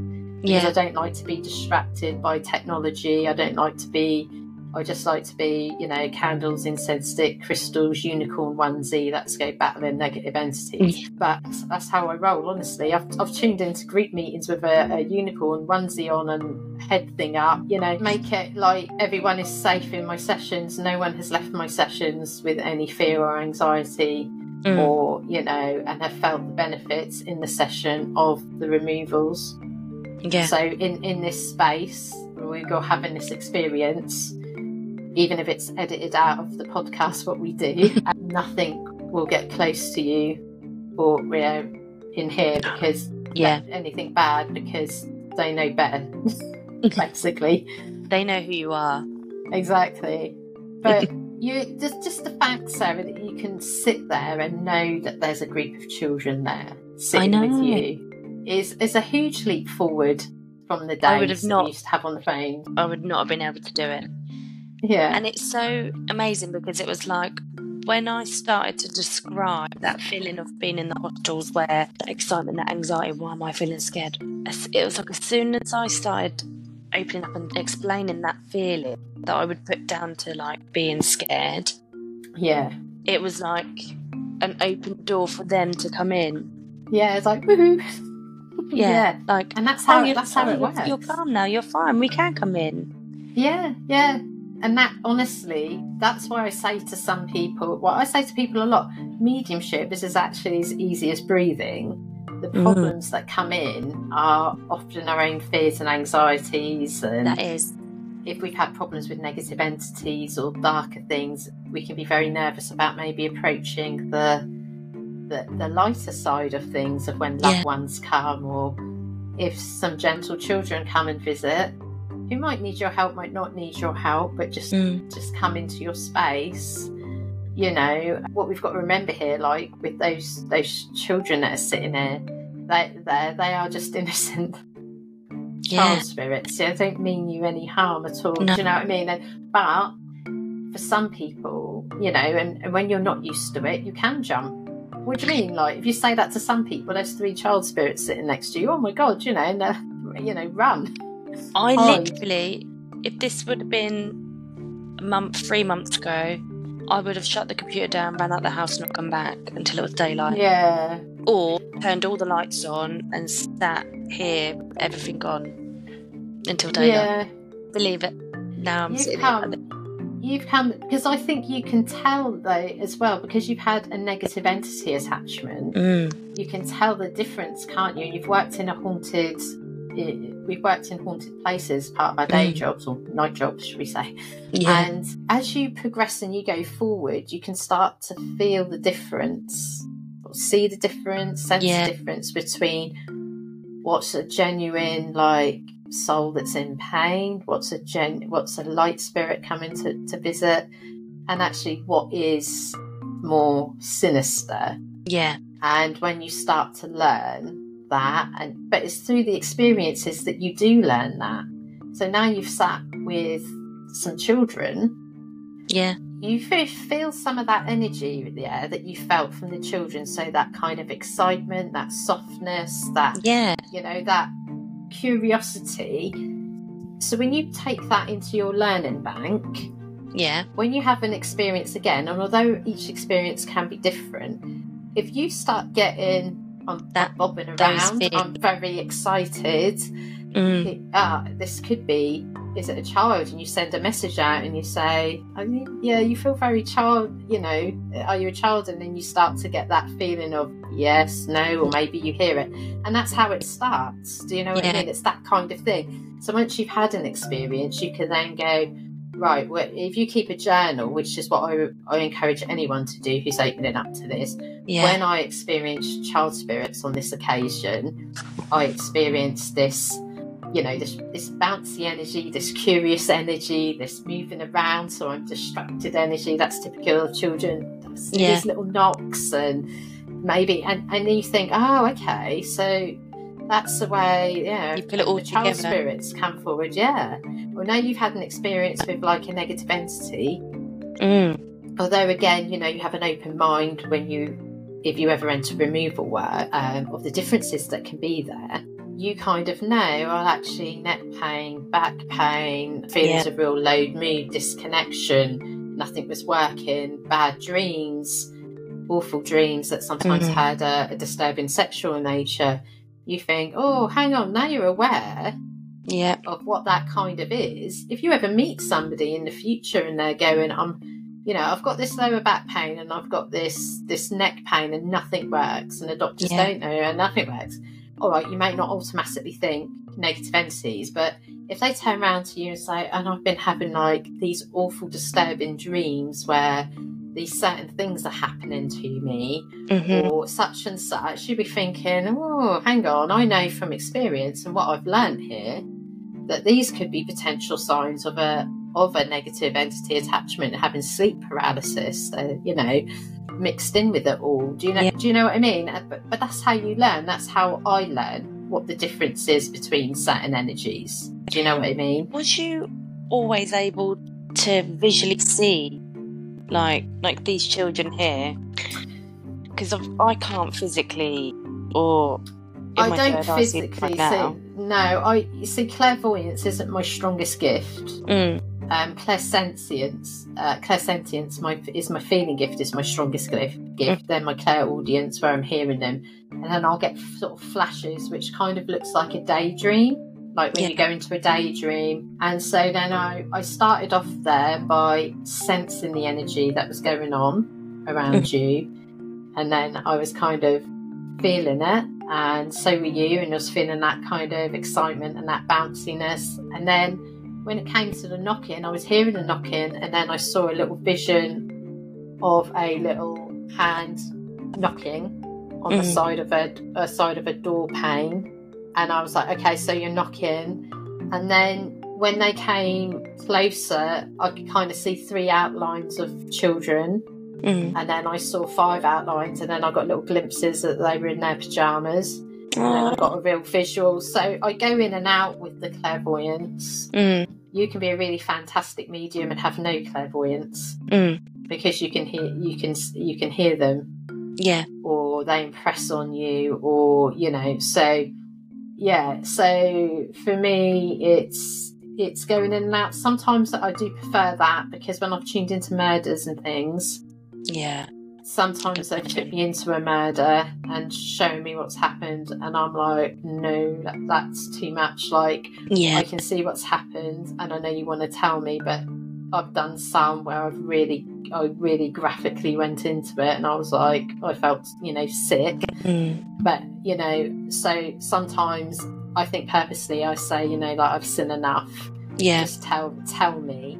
because Yeah. I don't like to be distracted by technology. I don't like to be. I just like to be, you know, candles, incense stick, crystals, unicorn onesie. Let's go battling negative entities. But that's, that's how I roll. Honestly, I've, I've tuned into group meetings with a, a unicorn onesie on and head thing up. You know, make it like everyone is safe in my sessions. No one has left my sessions with any fear or anxiety Mm. or you know and have felt the benefits in the session of the removals yeah. so in in this space we go having this experience even if it's edited out of the podcast what we do nothing will get close to you or you know in here because Yeah. anything bad because they know better basically They know who you are. Exactly. But you just just the fact, Sarah, that you can sit there and know that there's a group of children there sitting know. with you is is a huge leap forward from the I would days have that not- used to have on the phone. I would not have been able to do it. Yeah. And it's so amazing because it was like when I started to describe that feeling of being in the hostels where that excitement, that anxiety, why am I feeling scared? It was like as soon as I started opening up and explaining that feeling that I would put down to like being scared, yeah. it was like an open door for them to come in. Yeah, it's like woohoo. Yeah. Like, And that's how oh, you're, that's how oh, it works. You're calm now, you're fine, we can come in. Yeah, yeah. And that, honestly, that's why I say to some people, well, I say to people a lot, mediumship is as actually as easy as breathing. The Mm. problems that come in are often our own fears and anxieties. And That is. if we've had problems with negative entities or darker things, we can be very nervous about maybe approaching the the, the lighter side of things of when loved Yeah. ones come or if some gentle children come and visit who might need your help might not need your help but just Mm. just come into your space you know what we've got to remember here like with those those children that are sitting there they they they are just innocent Yeah. child spirits. I don't mean you any harm at all. No. Do you know what I mean? And, but for some people, you know, and, and when you're not used to it, you can jump. What do you mean? Like if you say that to some people, there's three child spirits sitting next to you. Oh my god, you know, and uh, you know, run. I hide. literally, if this would have been a month, three months ago, I would have shut the computer down, ran out the house, and not come back until it was daylight. Yeah, Or turned all the lights on and sat here, everything gone until daylight. yeah. Believe it. Now I'm You've sitting like you've come because I think you can tell though as well because you've had a negative entity attachment. Mm, you can tell the difference, can't you? You've worked in a haunted. We've worked in haunted places, part of our day Mm. jobs or night jobs, should we say? yeah. And as you progress and you go forward, you can start to feel the difference, or see the difference, sense Yeah. the difference between what's a genuine like soul that's in pain, what's a gen, what's a light spirit coming to, to visit, and actually what is more sinister. yeah. And when you start to learn that, and but it's through the experiences that you do learn that. So now you've sat with some children, Yeah. you fe- feel some of that energy there that you felt from the children. So that kind of excitement, that softness, that Yeah. you know, that curiosity. So when you take that into your learning bank, Yeah. when you have an experience again, and although each experience can be different, if you start getting I'm That- bobbing around. I'm very excited. Mm, ah, this could be. Is it a child? And you send a message out and you say, I mean, "Yeah, you feel very child. You know, are you a child?" And then you start to get that feeling of yes, no, or maybe you hear it, and that's how it starts. Do you know what I Yeah. mean? It's that kind of thing. So once you've had an experience, you can then go, right. Well, if you keep a journal, which is what I, I encourage anyone to do who's opening up to this, yeah. when I experienced child spirits on this occasion, I experienced this, you know, this this bouncy energy, this curious energy, this moving around. So I'm distracted energy. That's typical of children. Yeah. These little knocks and maybe, and and then you think, oh, okay, so that's the way, yeah. You put it all the child together. spirits come forward. Yeah. Well, now you've had an experience with like a negative entity Mm, although again, you know, you have an open mind when you if you ever enter removal work um, of the differences that can be there you kind of know, well, actually, neck pain, back pain, feelings yeah. of real load, mood, disconnection, nothing was working, bad dreams, awful dreams that sometimes mm-hmm. had a, a, disturbing sexual nature. You think, oh, hang on, now you're aware yeah. of what that kind of is. If you ever meet somebody in the future and they're going, I'm you know, I've got this lower back pain and I've got this this neck pain and nothing works and the doctors yeah. don't know and nothing works all right, you may not automatically think negative entities, but if they turn around to you and say, and I've been having like these awful, disturbing dreams where these certain things are happening to me, mm-hmm. or such and such, you'd be thinking, oh, hang on, I know from experience and what I've learned here that these could be potential signs of a of a negative entity attachment, having sleep paralysis, uh, you know, mixed in with it all. Do you know? Yeah. Do you know what I mean? Uh, but, but that's how you learn. That's how I learn what the difference is between certain energies. Do you know what I mean? Was you always able to visually see, like, like these children here? Because I can't physically, or I don't physically see. No, I see. Clairvoyance isn't my strongest gift. Mm um, clairsentience, uh, clairsentience my, is my feeling gift, is my strongest gift. gift. Then my clairaudience, where I'm hearing them, and then I'll get sort of flashes, which kind of looks like a daydream, like when yeah. you go into a daydream. And so then I, I started off there by sensing the energy that was going on around mm. you, and then I was kind of feeling it, and so were you, and I was feeling that kind of excitement and that bounciness, and then when it came to the knocking, I was hearing the knocking, and then I saw a little vision of a little hand knocking on mm-hmm. the side of a, a side of a door pane, and I was like, okay, so you're knocking, and then when they came closer, I could kind of see three outlines of children. Mm. And then I saw five outlines, and then I got little glimpses that they were in their pajamas. I got a real visual. So I go in and out with the clairvoyance. Mm you can be a really fantastic medium and have no clairvoyance mm. because you can hear you can you can hear them yeah or they impress on you or you know so yeah so for me it's it's going in and out. Sometimes i do prefer that because when i've tuned into murders and things yeah. sometimes they put me into a murder and show me what's happened and i'm like no that, that's too much. Like yeah. I can see what's happened and i know you want to tell me but i've done some where i've really i really graphically went into it and i was like i felt you know sick. Mm. but you know so sometimes i think purposely i say you know like i've seen enough. Yeah. Just tell tell me.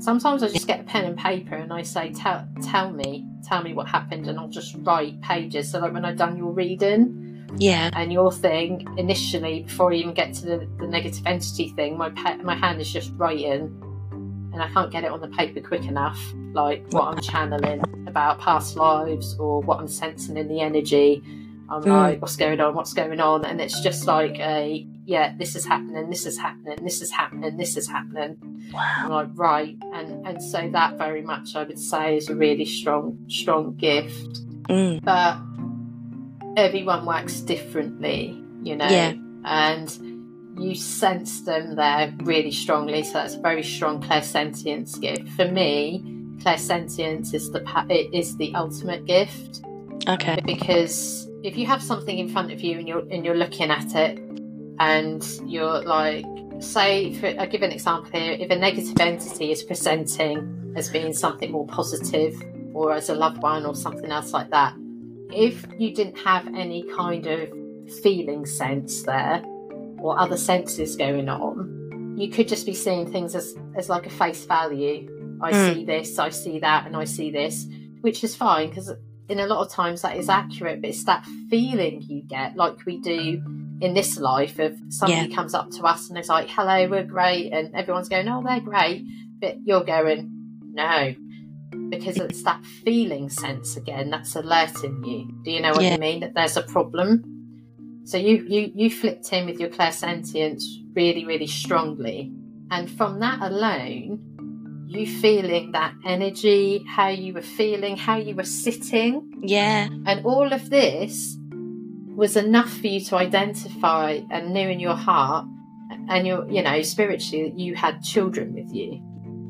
Sometimes I just get a pen and paper and I say, "Tell, tell me, tell me what happened," and I'll just write pages. So like when I've done your reading, yeah, and your thing initially before I even get to the, the negative entity thing, my pe- my hand is just writing, and I can't get it on the paper quick enough. Like what I'm channeling about past lives or what I'm sensing in the energy. I'm mm. like, what's going on? What's going on? And it's just like a yeah, this is happening, this is happening, this is happening, this is happening. Wow. I'm like, right. And and so that very much I would say is a really strong, strong gift. Mm. But everyone works differently, you know. Yeah. And you sense them there really strongly. So that's a very strong clairsentience gift. For me, clairsentience is the it is the ultimate gift. Okay. Because if you have something in front of you and you're and you're looking at it and you're like say for, i'll give an example here if a negative entity is presenting as being something more positive or as a loved one or something else like that if you didn't have any kind of feeling sense there or other senses going on you could just be seeing things as, as like a face value i mm. see this i see that and i see this which is fine because in a lot of times that is accurate but it's that feeling you get like we do in this life of somebody yeah. comes up to us and is like, hello, we're great. And everyone's going, oh, they're great. But you're going, no, because it's that feeling sense again that's alerting you. Do you know what yeah. I mean? That there's a problem. So you, you, you flipped in with your clairsentience really, really strongly. And from that alone, you feeling that energy, how you were feeling, how you were sitting. Yeah. And all of this was enough for you to identify and knew in your heart and your you know spiritually that you had children with you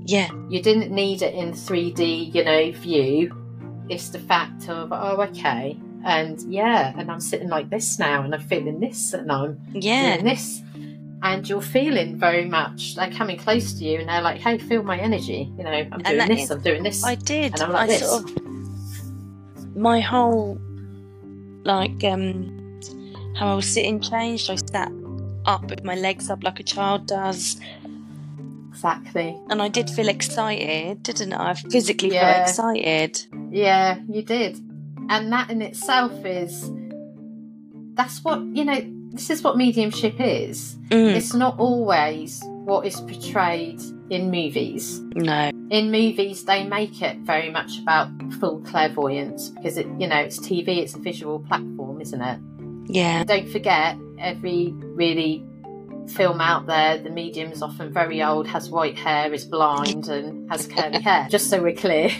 Yeah. you didn't need it in 3d you know view it's the fact of oh okay and yeah and i'm sitting like this now and i'm feeling this and i'm Yeah. doing this and you're feeling very much they're coming close to you and they're like hey feel my energy you know i'm doing this is- i'm doing this I did. And I'm like I this. sort of my whole like um how I was sitting changed. I sat up with my legs up like a child does, exactly and I did feel excited, didn't I? I physically Yeah. felt excited. Yeah, you did. And that in itself is that's what, you know, this is what mediumship is. Mm. It's not always what is portrayed in movies. No. In movies, they make it very much about full clairvoyance because it, you know, it's TV, it's a visual platform, isn't it? Yeah. And don't forget, every really film out there, the medium's often very old, has white hair, is blind, and has curly hair. Just so we're clear.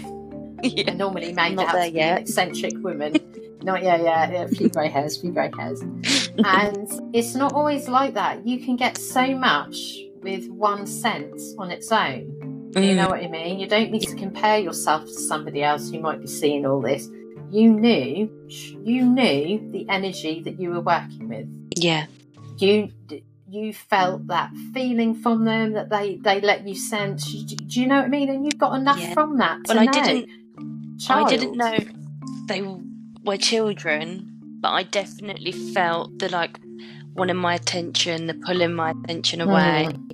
yeah. normally made Not out to be an eccentric woman. not yeah, yeah, yeah, a few grey hairs, a few grey hairs. and it's not always like that. You can get so much with one sense on its own. You Mm. know what I mean? You don't need to compare yourself to somebody else who might be seeing all this. You knew, you knew the energy that you were working with. Yeah. You you felt that feeling from them that they they let you sense. Do do you know what I mean? And you got enough Yeah. from that. Well, I know. didn't. Child. I didn't know they were children, but I definitely felt the like wanting my attention, the pulling my attention away. Mm.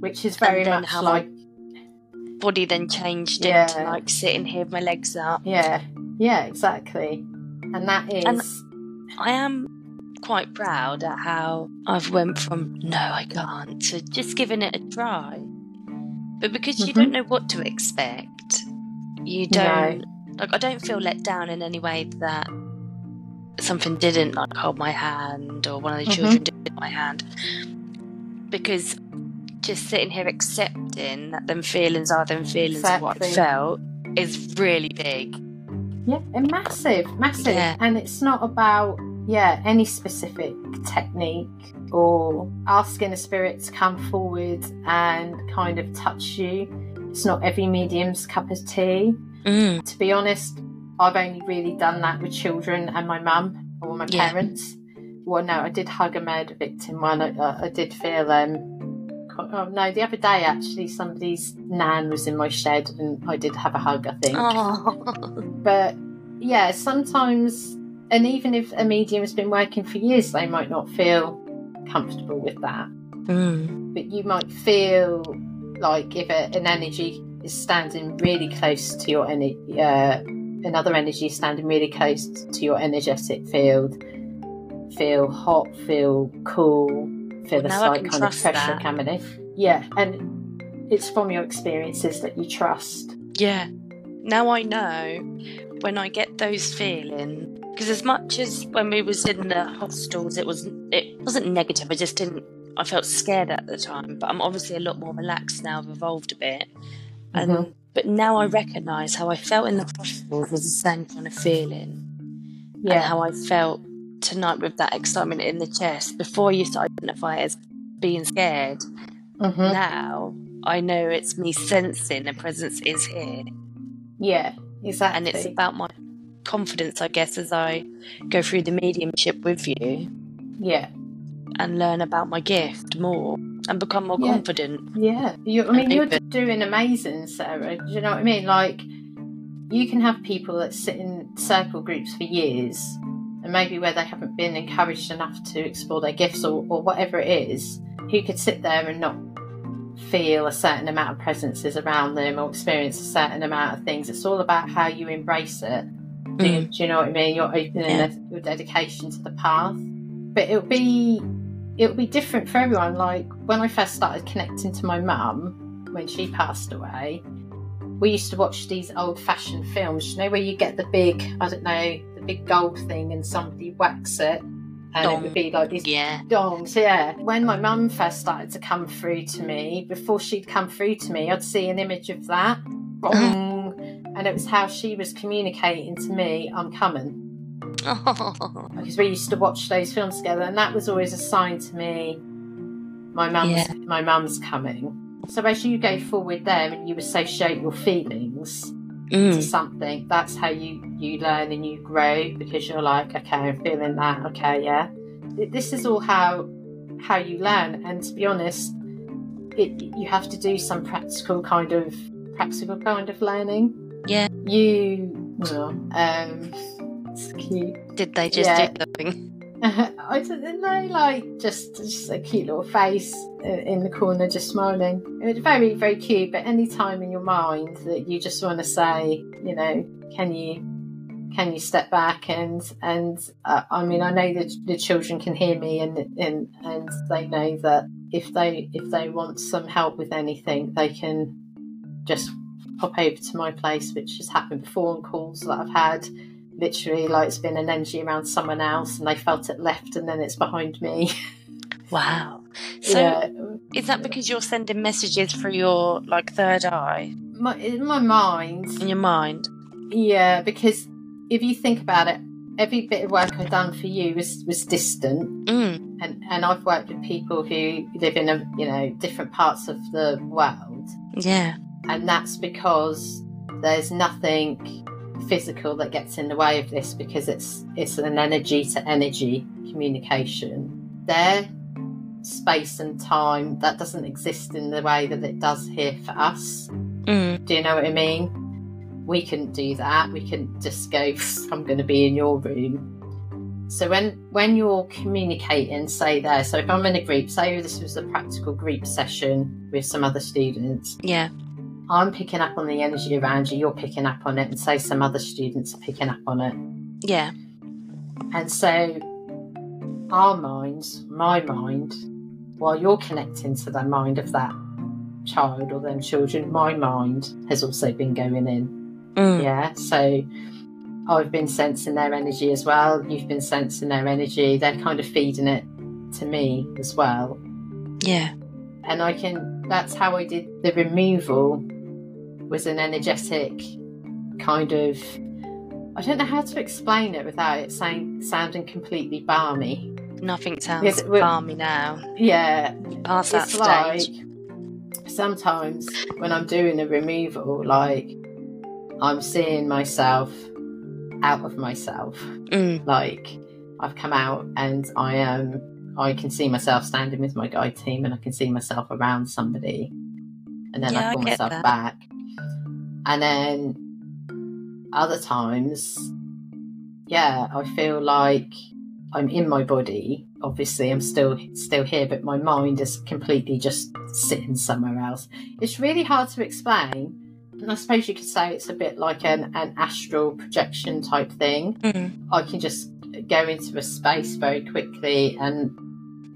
Which is very much how my- like Body then changed Yeah. into like sitting here with my legs up. yeah, yeah, exactly. And that is And- I am quite proud at how I've went from no, I can't to just giving it a try. But because you Mhm. don't know what to expect, you don't like. I don't feel let down in any way that something didn't like hold my hand or one of the Mhm. children did my hand because just sitting here accepting that them feelings are them feelings of what I felt is really big. yeah, and massive, massive. Yeah. And it's not about yeah any specific technique or asking a spirit to come forward and kind of touch you. It's not every medium's cup of tea. Mm. To be honest, I've only really done that with children and my mum or my Yeah. parents. Well, no, I did hug a murder victim one. I, I, I did feel um. Oh no! The other day, actually, somebody's nan was in my shed, and I did have a hug. I think, Oh. but yeah, sometimes, and even if a medium has been working for years, they might not feel comfortable with that. Mm. But you might feel like if a, an energy is standing really close to your energy, uh, another energy is standing really close to your energetic field, feel hot, feel cool, feel Now slight kind of pressure that. coming in. Yeah, and it's from your experiences that you trust. Yeah. Now I know when I get those feelings because as much as when we was in the hostels, it was it wasn't negative. I just didn't. I felt scared at the time, but I'm obviously a lot more relaxed now. I've evolved a bit, and Mhm. but now I recognise how I felt in the hostels was the same kind of feeling, and Yeah, how I felt tonight with that excitement in the chest. Before I used to identify it as being scared. Mhm. Now I know it's me sensing a presence is here. yeah, exactly. and it's about my confidence, I guess, as I go through the mediumship with you yeah, and learn about my gift more and become more Yeah. confident. Yeah, you, I mean, you're doing amazing, Sarah. Do you know what I mean? Like, you can have people that sit in circle groups for years, and maybe where they haven't been encouraged enough to explore their gifts or, or whatever it is, who could sit there and not feel a certain amount of presences around them or experience a certain amount of things. It's all about how you embrace it. Do, you, mm. do you know what I mean? You're Your openness, your dedication to the path. But it'll be it'll be different for everyone. Like when I first started connecting to my mum when she passed away, we used to watch these old fashioned films, you know, where you get the big, I don't know, the big gold thing and somebody whacks it and it would be like these Yeah. dongs, yeah. When my mum first started to come through to me, before she'd come through to me, I'd see an image of that. Uh-huh. Bong. and it was how she was communicating to me, I'm coming. Because we used to watch those films together, and that was always a sign to me my mum's Yeah. my mum's coming. So as you go forward there and you associate your feelings to Mm. something, that's how you you learn and you grow because you're like, okay, I'm feeling that. Okay, yeah. This is all how how you learn, and to be honest, it you have to do some practical kind of practical kind of learning. Yeah. You, well, um, it's cute. Did they just Yeah. do something? I don't know, like just just a cute little face in the corner, just smiling. It was very, very cute. But any time in your mind that you just want to say, you know, can you can you step back and and uh, I mean, I know that the children can hear me and and and they know that if they if they want some help with anything, they can just pop over to my place, which has happened before on calls that I've had literally like it's been an energy around someone else and they felt it left and then it's behind me. Wow. So yeah. is that because you're sending messages through your like third eye My, in my mind, in your mind? yeah, because if you think about it, every bit of work I've done for you was, was distant Mm. and, and I've worked with people who live in a, you know, different parts of the world Yeah. and that's because there's nothing physical that gets in the way of this because it's it's an energy to energy communication. Their space and time that doesn't exist in the way that it does here for us. Mm. do you know what i mean? We couldn't do that. We couldn't just go i'm going to be in your room. So when when you're communicating say there so if i'm in a group say this was a practical group session with some other students. Yeah. I'm picking up on the energy around you, you're picking up on it, and say some other students are picking up on it. Yeah. And so our minds, my mind, while you're connecting to the mind of that child or them children, my mind has also been going in. Mm. Yeah. So I've been sensing their energy as well. You've been sensing their energy. They're kind of feeding it to me as well. Yeah. and I can. That's how I did the removal. Was an energetic kind of. I don't know how to explain it without it saying sounding completely balmy. Nothing sounds balmy now. Yeah, Past that it's like stage. sometimes when I'm doing a removal, like I'm seeing myself out of myself. Mm. like I've come out and I am I can see myself standing with my guide team and I can see myself around somebody and then Yeah, I I pull get myself that. back. And then other times yeah, I feel like I'm in my body. Obviously I'm still still here, but my mind is completely just sitting somewhere else. It's really hard to explain. And I suppose you could say it's a bit like an, an astral projection type thing. Mm. I can just go into a space very quickly, and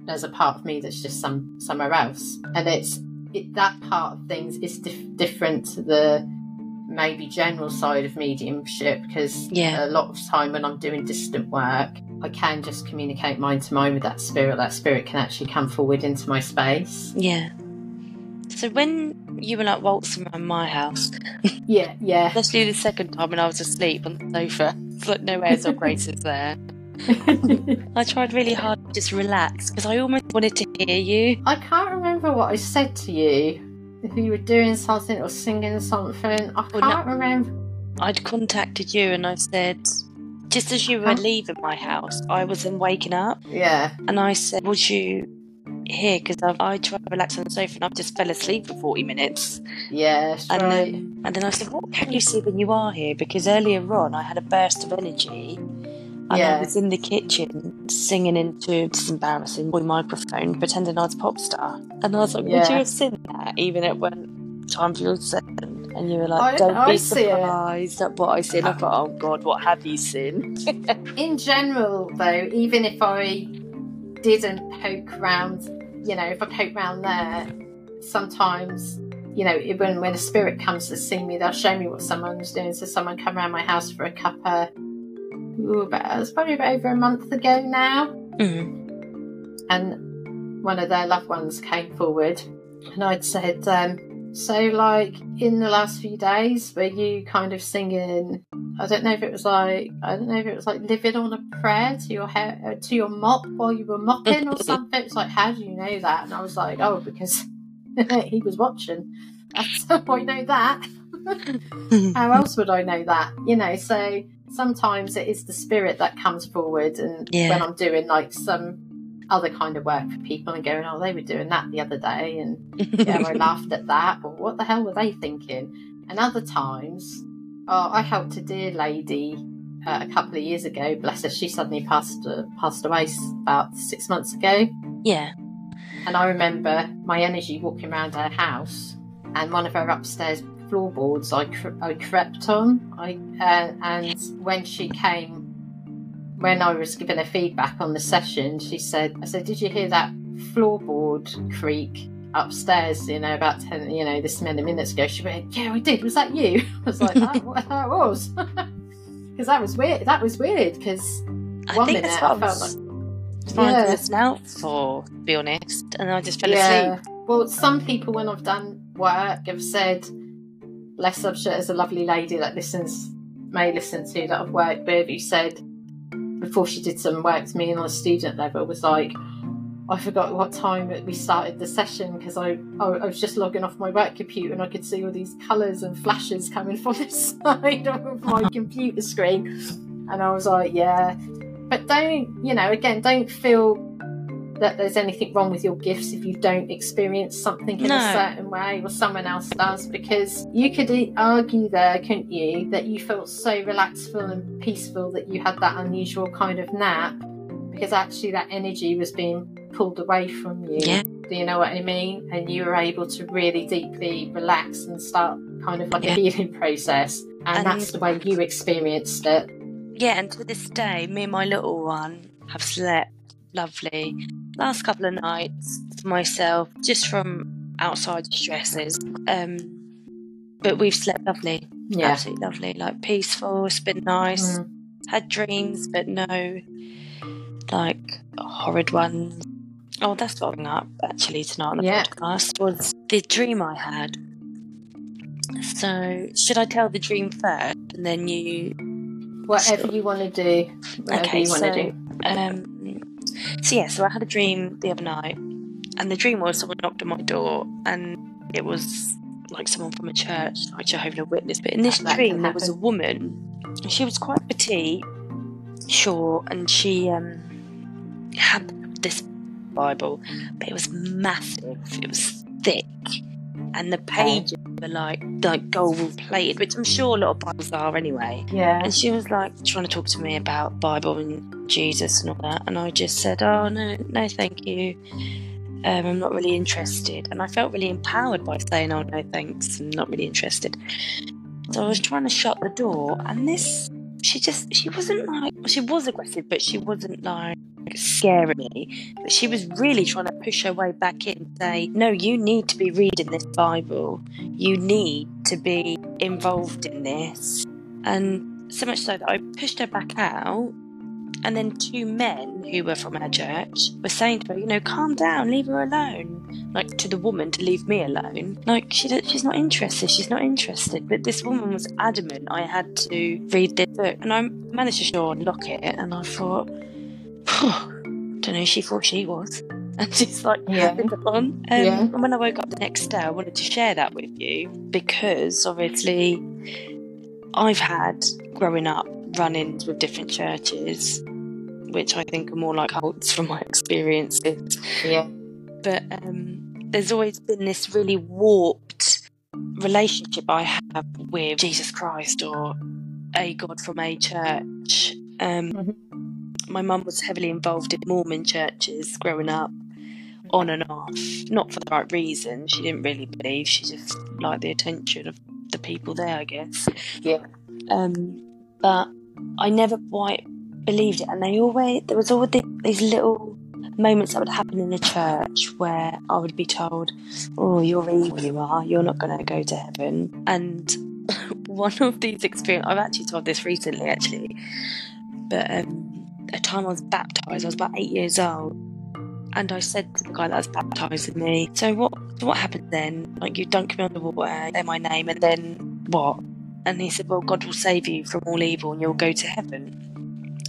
there's a part of me that's just some somewhere else, and it's it, that part of things is dif- different to the maybe general side of mediumship because Yeah. a lot of time when I'm doing distant work, I can just communicate mind to mind with that spirit. That spirit can actually come forward into my space. Yeah. So when you were like waltzing around my house, Yeah, yeah. especially the second time when I was asleep on the sofa, it's like no airs or graces there. I tried really hard to just relax because I almost wanted to hear you. I can't remember what I said to you. If you were doing something or singing something, I can't remember. I'd contacted you and I said, just as you were Huh? leaving my house, I was then waking up Yeah, and I said, Would you here? Because I, I tried to relax on the sofa and I just fell asleep for 40 minutes. yeah, And right. then, and then I said, What can you see when you are here? Because earlier on, I had a burst of energy. And Yeah. I was in the kitchen singing into this is embarrassing with microphone, pretending I was a pop star. And I was like, Would you have seen that even at when time for your second? And you were like, I- Don't I be see surprised at what I seen. I thought, Oh God, what have you seen? In general, though, even if I didn't poke round, you know, if I poke round there, sometimes, you know, when when a spirit comes to see me, they'll show me what someone's doing. So someone come around my house for a cuppa. Ooh, about, it was probably about over a month ago now. Mm. and one of their loved ones came forward, and I'd said, um, "So, like in the last few days, were you kind of singing? I don't know if it was like I don't know if it was like living on a prayer to your hair uh, to your mop while you were mopping or something. It's like, how do you know that? And I was like, oh, because he was watching. That's how I know that. how else would I know that? You know, so sometimes it is the spirit that comes forward and Yeah. when I'm doing like some other kind of work for people and going, Oh, they were doing that the other day and yeah, I laughed at that, or what the hell were they thinking? And other times, oh, I helped a dear lady uh, a couple of years ago. Bless her, she suddenly passed uh, passed away about six months ago. yeah. And I remember my energy walking around her house, and one of her upstairs floorboards I, cre- I crept on. I uh, and when she came, when I was giving her feedback on the session, she said, "I said, did you hear that floorboard creak upstairs? You know, about ten, you know, this many minutes ago." She went, "Yeah, I did. Was that you?" I was like, "Oh, well, that was." Because that was weird. That was weird. Because I One think minute I, I felt was trying Yeah. to listen out for, to be honest, and I just fell Yeah. asleep. Well, some people, when I've done work, have said, Les Subshire is a lovely lady that listens, may listen to, that I've worked with, who said, before she did some work to me on a student level, was like, I forgot what time that we started the session because I, I I was just logging off my work computer and I could see all these colours and flashes coming from the side of my computer screen, and I was like, yeah, but don't you know? Again, don't feel that there's anything wrong with your gifts if you don't experience something in No. a certain way or someone else does because you could argue there couldn't you that you felt so relaxful and peaceful that you had that unusual kind of nap because actually that energy was being pulled away from you Yeah. do you know what i mean and you were able to really deeply relax and start kind of like Yeah. a healing process and, And- that's the way you experienced it Yeah, and to this day, me and my little one have slept lovely. Last couple of nights for myself, just from outside stresses. Um, but we've slept lovely, yeah absolutely lovely, like peaceful. It's been nice. Mm. Had dreams, but no like horrid ones. Oh, that's I'm up actually tonight on the Yeah. podcast was the dream I had. So, should I tell the dream first and then you whatever you want to do whatever Okay, you want so, to do Um, so yeah, so I had a dream the other night, and the dream was someone knocked on my door, and it was like someone from a church, like Jehovah's Witness. But in this That dream, there was a woman. She was quite petite, short, and she um had this Bible, but it was massive. It was thick, and the pages were like like gold plated, which I'm sure a lot of Bibles are anyway. yeah And she was like trying to talk to me about Bible and Jesus and all that, and I just said, "Oh no, no, thank you. Um, I'm not really interested." And I felt really empowered by saying, "Oh no, thanks. I'm not really interested." So I was trying to shut the door, and this, she just, she wasn't like, she was aggressive, but she wasn't like scaring me. But she was really trying to push her way back in, and say, "No, you need to be reading this Bible. You need to be involved in this." And so much so that I pushed her back out. And then two men who were from our church were saying to her, you know, calm down, leave her alone. Like to the woman to leave me alone. Like she, she's not interested. She's not interested. But this woman was adamant I had to read this book, and I managed to unlock it. And I thought, don't know. who She thought she was, and she's like, Yeah. Um, Yeah. And when I woke up the next day, I wanted to share that with you because obviously I've had growing up run-ins with different churches, which I think are more like cults from my experiences. yeah But um, there's always been this really warped relationship I have with Jesus Christ or a God from a church. Um, Mhm. My mum was heavily involved in Mormon churches growing up, on and off. Not for the right reason. She didn't really believe. She just liked the attention of the people there, I guess. Yeah. Um, but I never quite believed it, and they always there was always these little moments that would happen in the church where I would be told, "Oh, you're evil, you are. You're not going to go to heaven." And one of these experiences, I've actually told this recently, actually, but um, a time I was baptized. I was about eight years old, and I said to the guy that was baptizing me, "So what? What happened then? Like you dunk me on the water, say my name, and then what?" And he said, "Well, God will save you from all evil, and you'll go to heaven."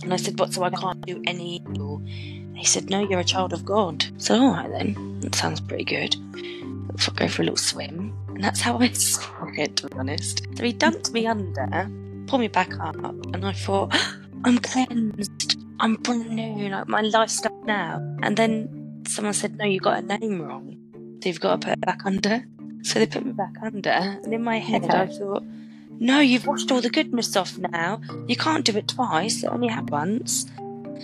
And I said, "What? So I can't do any evil?" He said, "No, you're a child of God." So all right then, that sounds pretty good. Let's go for a little swim, and that's how I saw it, to be honest. So he dunked me under, pulled me back up, and I thought, I'm cleansed. I'm brand new. Like my life's starting now. And then someone said, No, you got a name wrong. So you've got to put it back under. So they put me back under. And in my head, Okay. I thought, No, you've washed all the goodness off now. You can't do it twice. It only happened once.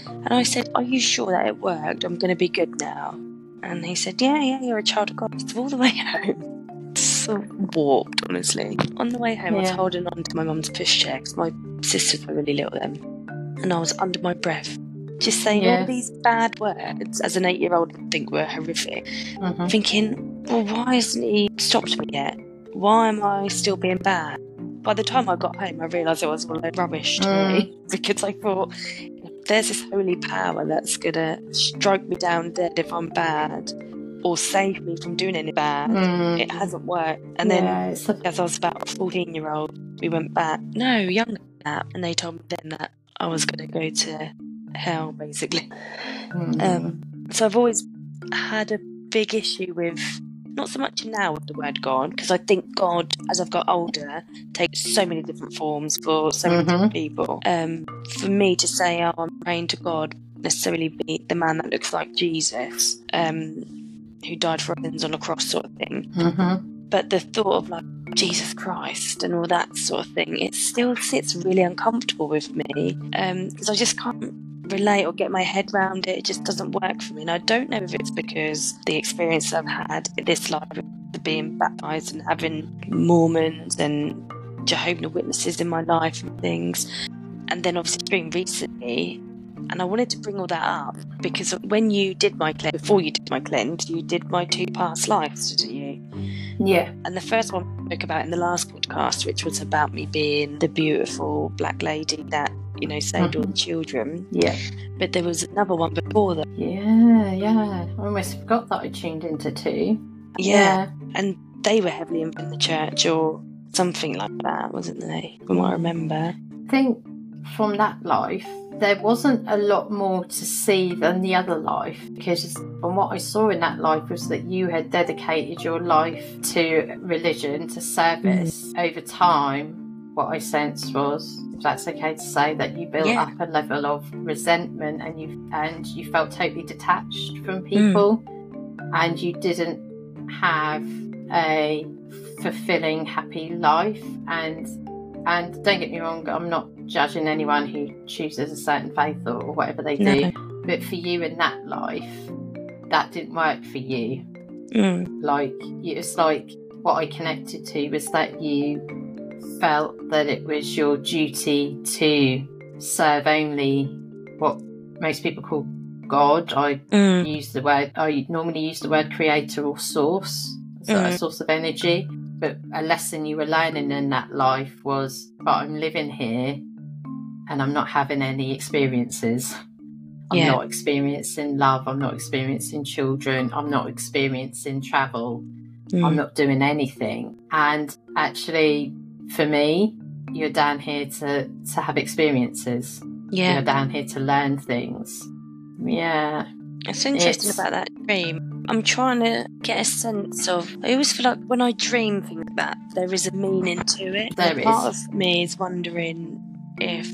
And I said, Are you sure that it worked? I'm going to be good now. And he said, Yeah, yeah, you're a child of God. So all the way home, so warped, honestly. On the way home, I was holding on to my mum's pushchair because my sisters were really little then. And I was under my breath, just saying Yeah. all these bad words as an eight year old would think were horrific. Mhm. Thinking, well, why hasn't he stopped me yet? Why am I still being bad? By the time I got home, I realised it was all rubbish to Mm. me because I thought, there's this holy power that's gonna strike me down dead if I'm bad or save me from doing any bad. Mm. It hasn't worked. And then yeah, it's a- as I was about 14 year old, we went back, no, younger than that. And they told me then that I was going to go to hell, basically. mm. Um, so I've always had a big issue with, not so much now with the word God, because I think God, as I've got older, takes so many different forms for so many Mhm. different people. Um, for me to say, oh, I'm praying to God, necessarily be the man that looks like Jesus, um, who died for our sins on a cross, sort of thing Mhm. But the thought of like Jesus Christ and all that sort of thing, it still sits really uncomfortable with me um, because I just can't relate or get my head around it. It just doesn't work for me, and I don't know if it's because the experience I've had this life of being baptized and having Mormons and Jehovah's Witnesses in my life and things, and then obviously being recently. And I wanted to bring all that up because when you did my cleanse, before you did my cleanse, you did my two past lives, didn't you? Yeah. And the first one I spoke about in the last podcast, which was about me being the beautiful black lady that, you know, saved all the mm-hmm. children. Yeah. But there was another one before that. Yeah. Yeah. I almost forgot that I tuned into two. Yeah. And they were heavily in the church or something like that, wasn't they? From what I remember. I think from that life, there wasn't a lot more to see than the other life because from what I saw in that life was that you had dedicated your life to religion, to service. Mm. Over time, what I sensed was, if that's okay to say, that you built Yeah. up a level of resentment and you and you felt totally detached from people and you didn't have a fulfilling, happy life and and don't get me wrong, I'm not judging anyone who chooses a certain faith or, whatever they do. But for you in that life, that didn't work for you. Mm. Like it's like what I connected to was that you felt that it was your duty to serve only what most people call God. I Mm. use the word I normally use the word creator or source, so a source of energy. But a lesson you were learning in that life was, but I'm living here and I'm not having any experiences. I'm Yeah. not experiencing love. I'm not experiencing children. I'm not experiencing travel. I'm Mm. not doing anything. And actually, for me, you're down here to, to have experiences. Yeah. You're down here to learn things. Yeah. It's interesting It's- about that dream. I'm trying to get a sense of. I always feel like when I dream things like that, there is a meaning to it. There is. Part of me is wondering if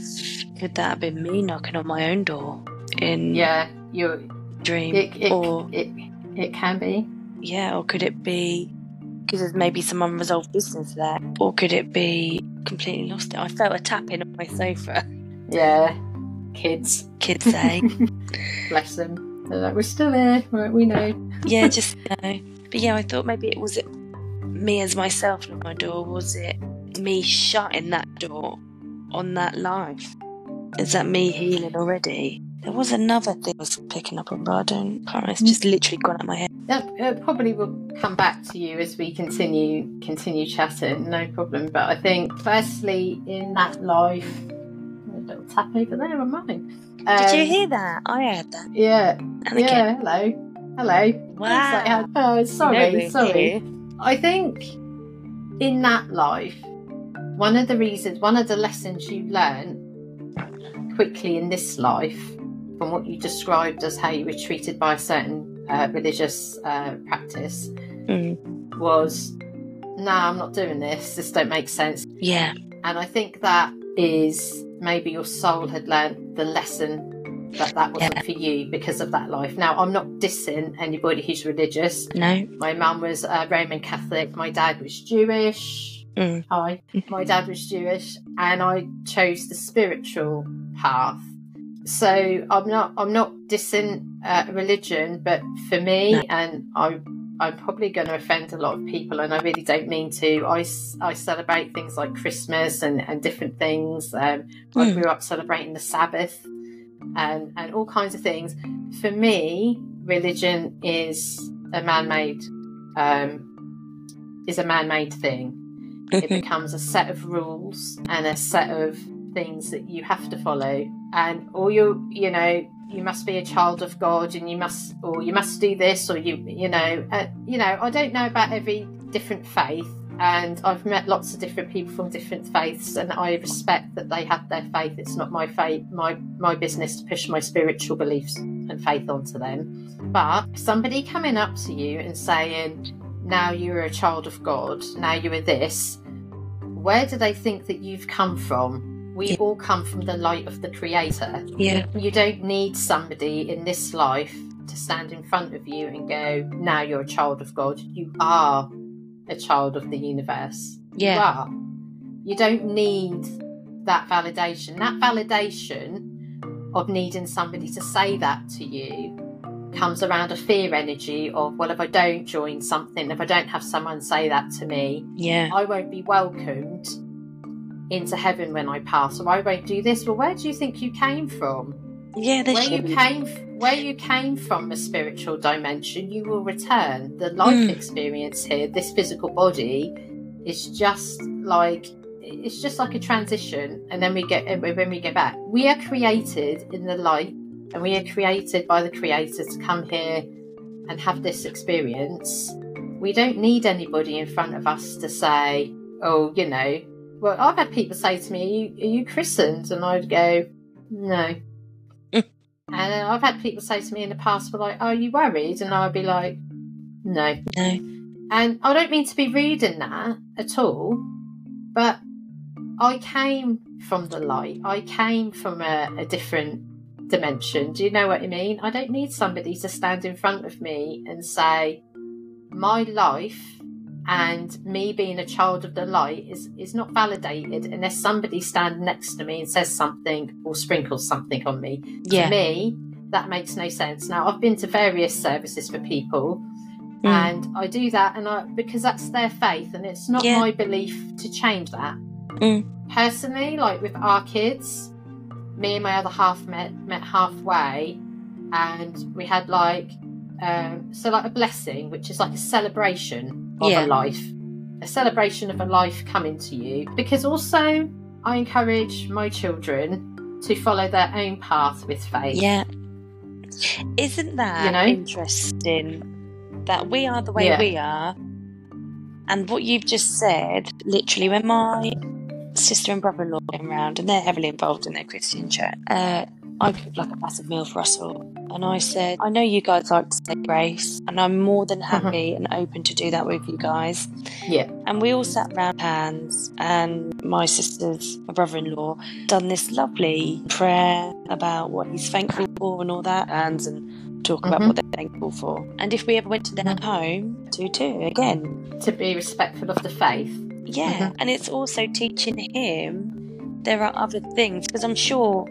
could that have been me knocking on my own door in Yeah. You're, dream, it, it, or it, it can be. yeah, or could it be because there's maybe some unresolved business there, or could it be completely lost it? I felt a tapping on my sofa. Yeah. Kids. Kids eh? say, Bless them. They're like, we're still here. Right, we know. yeah, just you know. But yeah, I thought maybe it was it me as myself at my door. Was it me shutting that door on that life? Is that me healing already? There was another thing I was picking up on, but I don't. Can't. It's just literally gone out of my head. That it probably will come back to you as we continue continue chatting. No problem. But I think, firstly, in that life, a little tap over there on mine. Did you Um, hear that? I heard that. Yeah. And yeah. again, Hello. Hello. Wow. Like, oh, you sorry. know sorry. here. I think in that life, one of the reasons, one of the lessons you learn quickly in this life, from what you described as how you were treated by a certain uh, religious uh, practice, Mm. was, "No, I'm not doing this. This don't make sense." Yeah. And I think that is maybe your soul had learned the lesson that that wasn't Yeah. for you because of that life. Now, I'm not dissing anybody who's religious. No. My mum was uh, Roman Catholic. My dad was Jewish. Mm. Hi. My dad was Jewish, and I chose the spiritual path. So I'm not I'm not dissing uh, religion, but for me, No. and I I'm probably going to offend a lot of people, and I really don't mean to. I, I celebrate things like Christmas and, and different things. Um, I Mm. grew up celebrating the Sabbath and and all kinds of things. For me, religion is a man-made um, is a man-made thing. It becomes a set of rules and a set of things that you have to follow, and all you you know you must be a child of God, and you must or you must do this, or you you know uh, you know I don't know about every different faith. And I've met lots of different people from different faiths, and I respect that they have their faith. It's not my faith, my my business to push my spiritual beliefs and faith onto them. But somebody coming up to you and saying, "Now you're a child of God. Now you are this," where do they think that you've come from? We Yeah. all come from the light of the Creator. Yeah. You don't need somebody in this life to stand in front of you and go, Now you're a child of God. You are a child of the universe. You Yeah. are. You don't need that validation. That validation of needing somebody to say that to you comes around a fear energy of, Well, if I don't join something, if I don't have someone say that to me, Yeah. I won't be welcomed into heaven when I pass, or I won't do this. Well, where do you think you came from? Yeah. Where you be. came, where you came from, a spiritual dimension, you will return. The life Mm. experience here, this physical body, is just like it's just like a transition, and then we get when we get back, we are created in the light, and we are created by the Creator to come here and have this experience. We don't need anybody in front of us to say, "Oh, you know." Well, I've had people say to me, "Are you, are you christened?" And I'd go, "No." And I've had people say to me in the past, "Well, like, are you worried?" And I'd be like, "No." No. And I don't mean to be rude in that at all, but I came from the light. I came from a, a different dimension. Do you know what I mean? I don't need somebody to stand in front of me and say, my life and me being a child of the light is, is not validated unless somebody stands next to me and says something or sprinkles something on me Yeah. to me, that makes no sense. Now, I've been to various services for people, Mm. and I do that, and I because that's their faith, and it's not Yeah. my belief to change that. Mm. Personally, like with our kids, me and my other half met met halfway, and we had like um, so like a blessing, which is like a celebration of Yeah. a life, a celebration of a life coming to you. Because also, I encourage my children to follow their own path with faith. Yeah. Isn't that You know? interesting that we are the way Yeah. we are? And what you've just said, literally, when my sister and brother in law came round and they're heavily involved in their Christian church, uh, I cooked like a massive meal for Russell. And I said, I know you guys like to say grace, and I'm more than happy and open to do that with you guys. Yeah. And we all sat round hands, and my sister's, my brother in law, done this lovely prayer about what he's thankful for and all that, hands and talk about Mhm. what they're thankful for. And if we ever went to their Mhm. home, do too, again. To be respectful of the faith. Yeah. And it's also teaching him there are other things, because I'm sure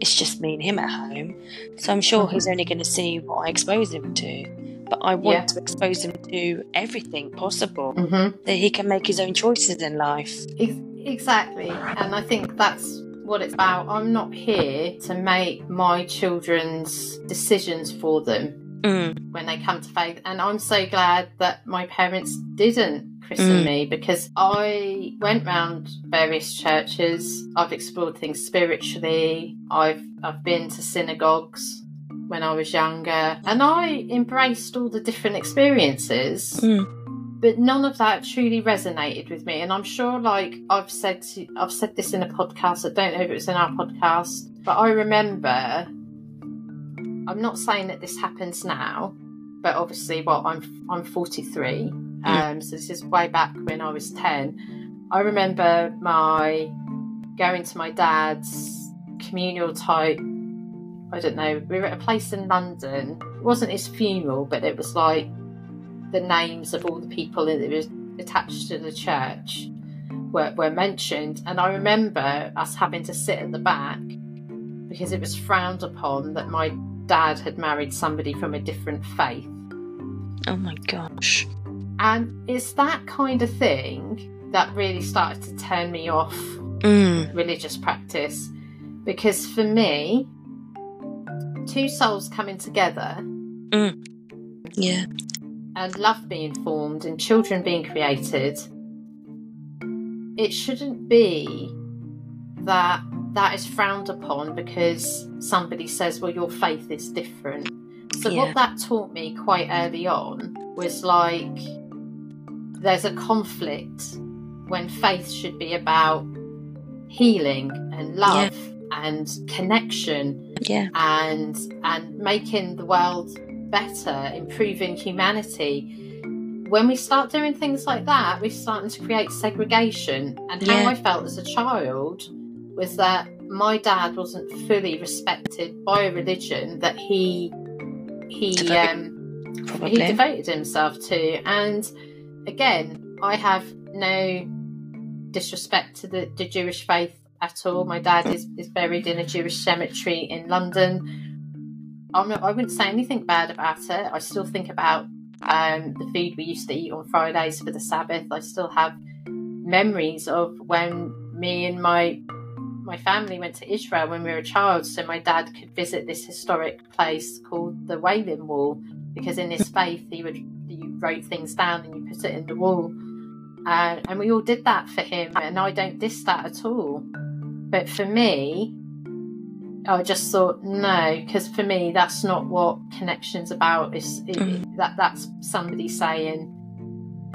it's just me and him at home. So I'm sure Mhm. he's only going to see what I expose him to. But I want Yeah. to expose him to everything possible Mm-hmm. that he can make his own choices in life. Exactly. And I think that's what it's about. I'm not here to make my children's decisions for them Mm. when they come to faith. And I'm so glad that my parents didn't christen Mm. me because I went round various churches. I've explored things spiritually. I've I've been to synagogues when I was younger, and I embraced all the different experiences. Mm. But none of that truly resonated with me, and I'm sure, like I've said, to, I've said this in a podcast. I don't know if it was in our podcast, but I remember. I'm not saying that this happens now, but obviously, well, I'm I'm 43, um, so this is way back when I was 10. I remember my going to my dad's communal type. I don't know. We were at a place in London. It wasn't his funeral, but it was like the names of all the people that was attached to the church were, were mentioned. And I remember us having to sit at the back because it was frowned upon that my dad had married somebody from a different faith. Oh my gosh. And it's that kind of thing that really started to turn me off Mm. religious practice because for me, two souls coming together Yeah. and love being formed and children being created, it shouldn't be that that is frowned upon because somebody says, well, your faith is different. So, Yeah. what that taught me quite early on was like there's a conflict when faith should be about healing and love and connection Yeah. and and making the world better, improving humanity. When we start doing things like that, we're starting to create segregation. And how I felt as a child was that my dad wasn't fully respected by a religion that he he Devote- um, he devoted himself to. And again, I have no disrespect to the, the Jewish faith at all. My dad is, is buried in a Jewish cemetery in London. I'm not, I wouldn't say anything bad about it. I still think about um, the food we used to eat on Fridays for the Sabbath. I still have memories of when me and my my family went to Israel when we were a child, so my dad could visit this historic place called the Wailing Wall because in his faith he would wrote things down and you put it in the wall, uh, and we all did that for him, and I don't diss that at all. But for me, I just thought no, because for me that's not what connection's about. Is it, Mm. that that's somebody saying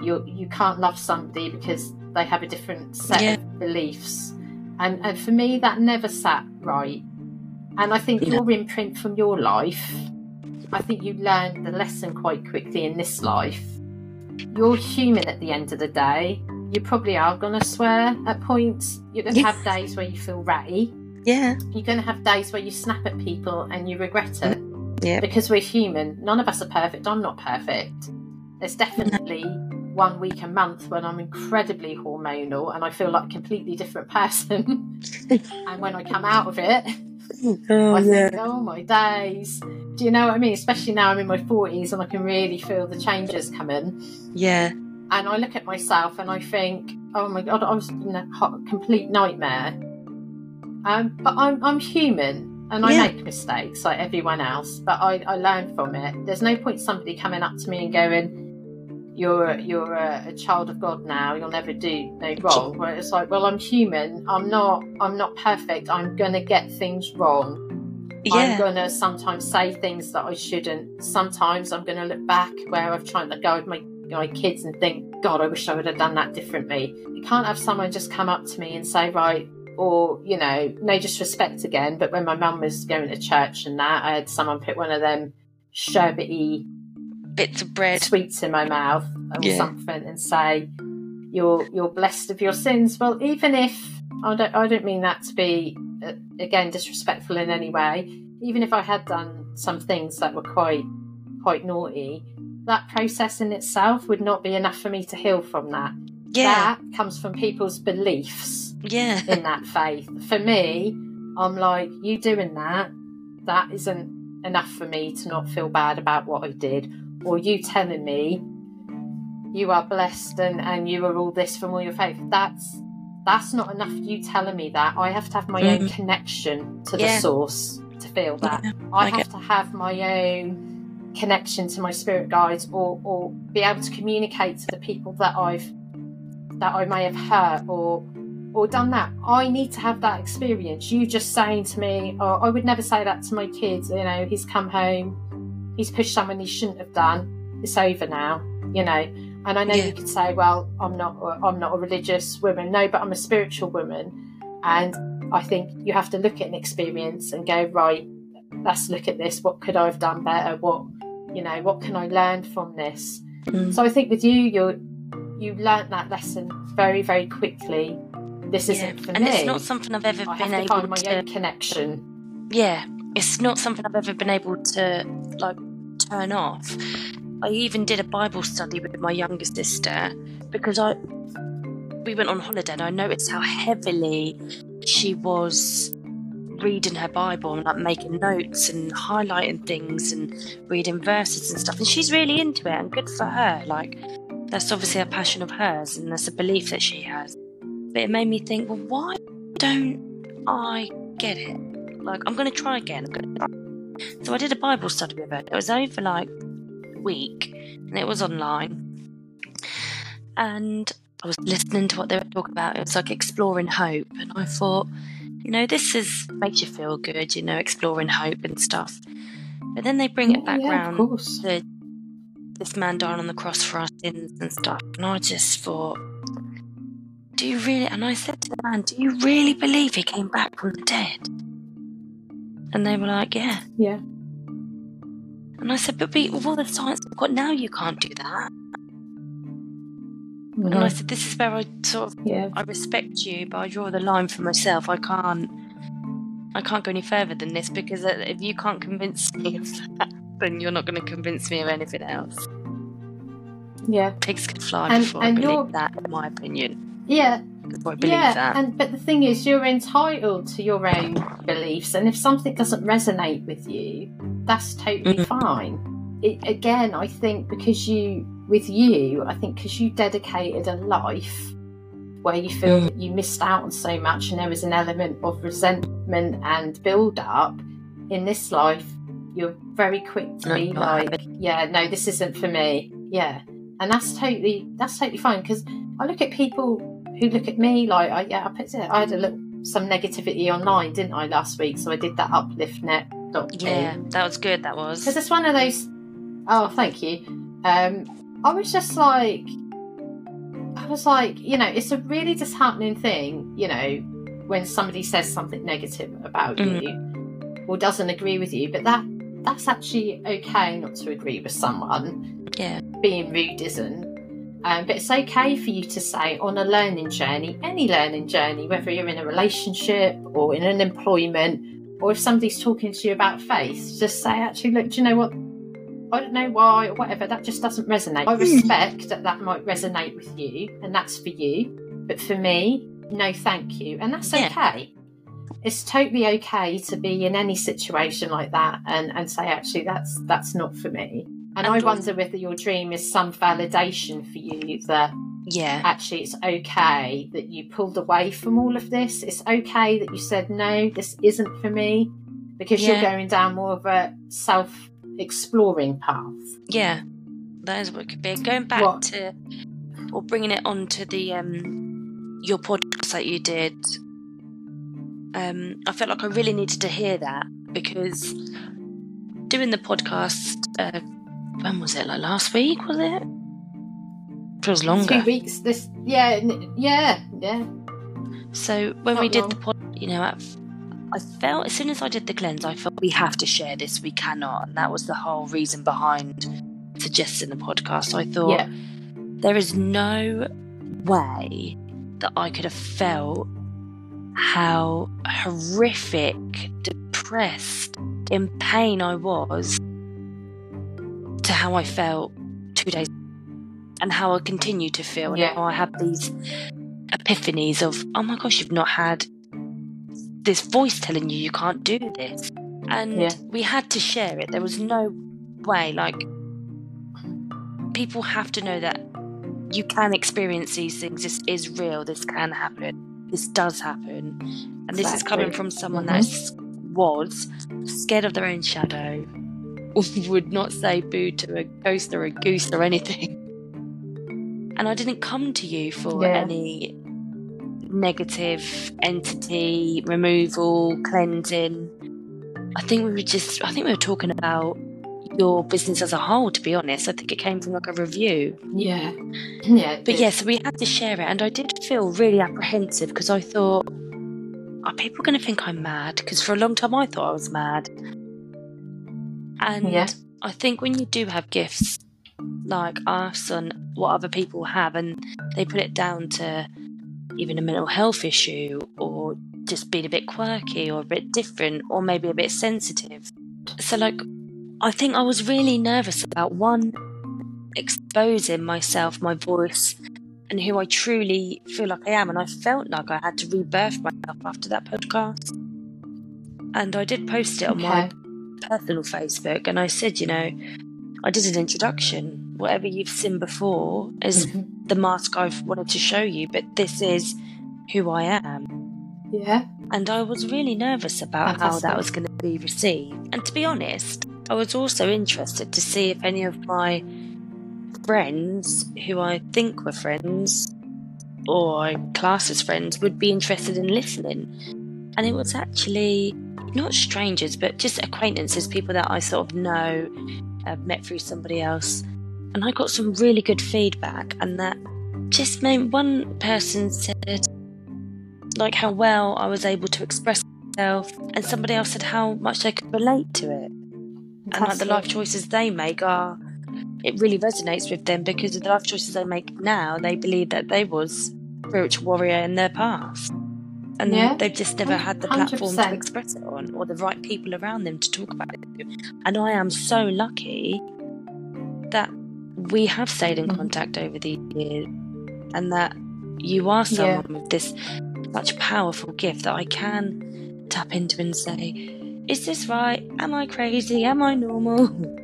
you you can't love somebody because they have a different set Yeah. of beliefs, and and for me that never sat right. And I think No. your imprint from your life, I think you learned the lesson quite quickly in this life. You're human at the end of the day. You probably are going to swear at points. You're going to Yeah. have days where you feel ratty. Yeah. You're going to have days where you snap at people and you regret it Yeah. because we're human. None of us are perfect. I'm not perfect. There's definitely one week a month when I'm incredibly hormonal and I feel like a completely different person. and when I come out of it, Oh I think, oh my days. Do you know what I mean? Especially now I'm in my 40s and I can really feel the changes coming. Yeah. And I look at myself and I think, oh my God, I was in a hot, complete nightmare. Um, but I'm, I'm human and I Yeah. make mistakes like everyone else, but I, I learn from it. There's no point somebody coming up to me and going, you're you're a, a child of God now. You'll never do no wrong. Where it's like, well, I'm human. I'm not. I'm not perfect. I'm gonna get things wrong. I'm gonna sometimes say things that I shouldn't. Sometimes I'm gonna look back where I've tried to go with my my kids and think, God, I wish I would have done that differently. You can't have someone just come up to me and say, right, or you know, no disrespect again. But when my mum was going to church and that, I had someone put one of them sherbety Bits of bread. sweets in my mouth or Yeah. something and say you're you're blessed of your sins well even if i don't i don't mean that to be uh, again disrespectful in any way even if i had done some things that were quite quite naughty that process in itself would not be enough for me to heal from that Yeah. that comes from people's beliefs Yeah. in that faith. For me, I'm like, you doing that, that isn't enough for me to not feel bad about what I did. Or you telling me you are blessed and, and you are all this from all your faith. That's that's not enough you telling me that. I have to have my own Mhm. connection to Yeah. the source to feel that. Yeah, I I have to have my own connection to my spirit guides or, or be able to communicate to the people that I've that I may have hurt or or done that. I need to have that experience. You just saying to me, oh, I would never say that to my kids. You know, he's come home, he's pushed someone he shouldn't have done. It's over now. You know, and I know Yeah. you could say, well, I'm not, I'm not a religious woman. No, but I'm a spiritual woman, and I think you have to look at an experience and go, right, let's look at this. What could I have done better? What, you know, what can I learn from this? Mm. So I think with you, you you learnt that lesson very, very quickly. This Yeah. isn't for and me. And it's not something I've ever I been have to find my to. own connection. Yeah, it's not something I've ever been able to like turn off. I even did a Bible study with my younger sister because I we went on holiday and I noticed how heavily she was reading her Bible and like making notes and highlighting things and reading verses and stuff. And she's really into it and good for her. Like that's obviously a passion of hers and that's a belief that she has. But it made me think, well, why don't I get it? Like I'm gonna try again. Gonna try. So I did a Bible study with her. It was only for like a week and it was online. And I was listening to what they were talking about. It was like exploring hope, and I thought, you know, this is makes you feel good, you know, exploring hope and stuff. But then they bring it back yeah, round of course. to this man dying on the cross for our sins and stuff, and I just thought, do you really? And I said to the man, do you really believe he came back from the dead? And they were like, yeah. Yeah. And I said, but be, with all the science we've got now, you can't do that. And I said, this is where I sort of Yeah. I respect you, but I draw the line for myself. I can't, I can't go any further than this because uh, if you can't convince me of that, then you're not going to convince me of anything else. Yeah. Pigs could fly And- before and I you're- believe that, in my opinion. Yeah. I believe yeah. that. And but the thing is, you're entitled to your own beliefs, and if something doesn't resonate with you, that's totally Mhm. fine. It, again, I think because you, with you, I think because you dedicated a life where you feel Mm. that you missed out on so much, and there was an element of resentment and build up in this life, you're very quick to be like, yeah, no, this isn't for me. Yeah, and that's totally that's totally fine because I look at people who look at me like, I, yeah, I put it. I had a look some negativity online, didn't I, last week? So I did that uplift net. yeah, that was good. That was. because it's one of those. Oh, thank you. Um, I was just like, I was like, you know, it's a really disheartening thing, you know, when somebody says something negative about Mhm. you or doesn't agree with you. But that that's actually okay not to agree with someone. Yeah. Being rude isn't. Um, but it's okay for you to say on a learning journey, any learning journey, whether you're in a relationship or in an employment, or if somebody's talking to you about faith, just say, actually, look, do you know what? I don't know why or whatever, that just doesn't resonate. I respect that that might resonate with you and that's for you, but for me, no, thank you. And that's Yeah. okay. It's totally okay to be in any situation like that and, and say, actually, that's that's not for me. And, And I wonder whether your dream is some validation for you that Yeah. actually it's okay that you pulled away from all of this. It's okay that you said, no, this isn't for me, because you're going down more of a self exploring path. Yeah. That is what it could be. Going back What? to, or bringing it on to the um, your podcast that you did. Um, I felt like I really needed to hear that because doing the podcast. Uh, when was it? Like last week? Was it? It was longer. Two weeks. This, yeah, yeah, yeah. So when Not we did long. the pod, you know, I, I felt as soon as I did the cleanse, I felt we have to share this. We cannot, and that was the whole reason behind suggesting the podcast. I thought Yeah. there is no way that I could have felt how horrific, depressed, in pain I was to how I felt two days and how I continue to feel. Yeah. And how I have these epiphanies of, oh my gosh, you've not had this voice telling you you can't do this. And Yeah. we had to share it. There was no way. Like, people have to know that you can experience these things. This is real. This can happen. This does happen. And this is coming from someone Mhm. that was scared of their own shadow, would not say boo to a ghost or a goose or anything. And I didn't come to you for Yeah. any negative entity removal, cleansing. I think we were just, I think we were talking about your business as a whole, to be honest. I think it came from like a review. Yeah. Yeah. But did. yeah, so we had to share it, and I did feel really apprehensive because I thought, are people going to think I'm mad? Because for a long time I thought I was mad. And Yeah. I think when you do have gifts like us and what other people have, and they put it down to even a mental health issue or just being a bit quirky or a bit different or maybe a bit sensitive. So, like, I think I was really nervous about one, exposing myself, my voice, and who I truly feel like I am. And I felt like I had to rebirth myself after that podcast. And I did post it on my Okay. Personal Facebook, and I said, you know, I did an introduction. Whatever you've seen before is the mask I've wanted to show you, but this is who I am. Yeah. And I was really nervous about how that was going to be received. And to be honest, I was also interested to see if any of my friends, who I think were friends or I class as friends, would be interested in listening. And it was actually not strangers, but just acquaintances, people that I sort of know, met through somebody else. And I got some really good feedback, and that just made one person said, like, how well I was able to express myself, and somebody else said how much they could relate to it. And like the life choices they make are, it really resonates with them because of the life choices they make now. They believe that they was a spiritual warrior in their past. And Yeah. they've just never had the platform to 100%. express it on or the right people around them to talk about it. And I am so lucky that we have stayed in Mhm. contact over the years and that you are Yeah. someone with this such powerful gift that I can tap into and say, is this right? Am I crazy? Am I normal?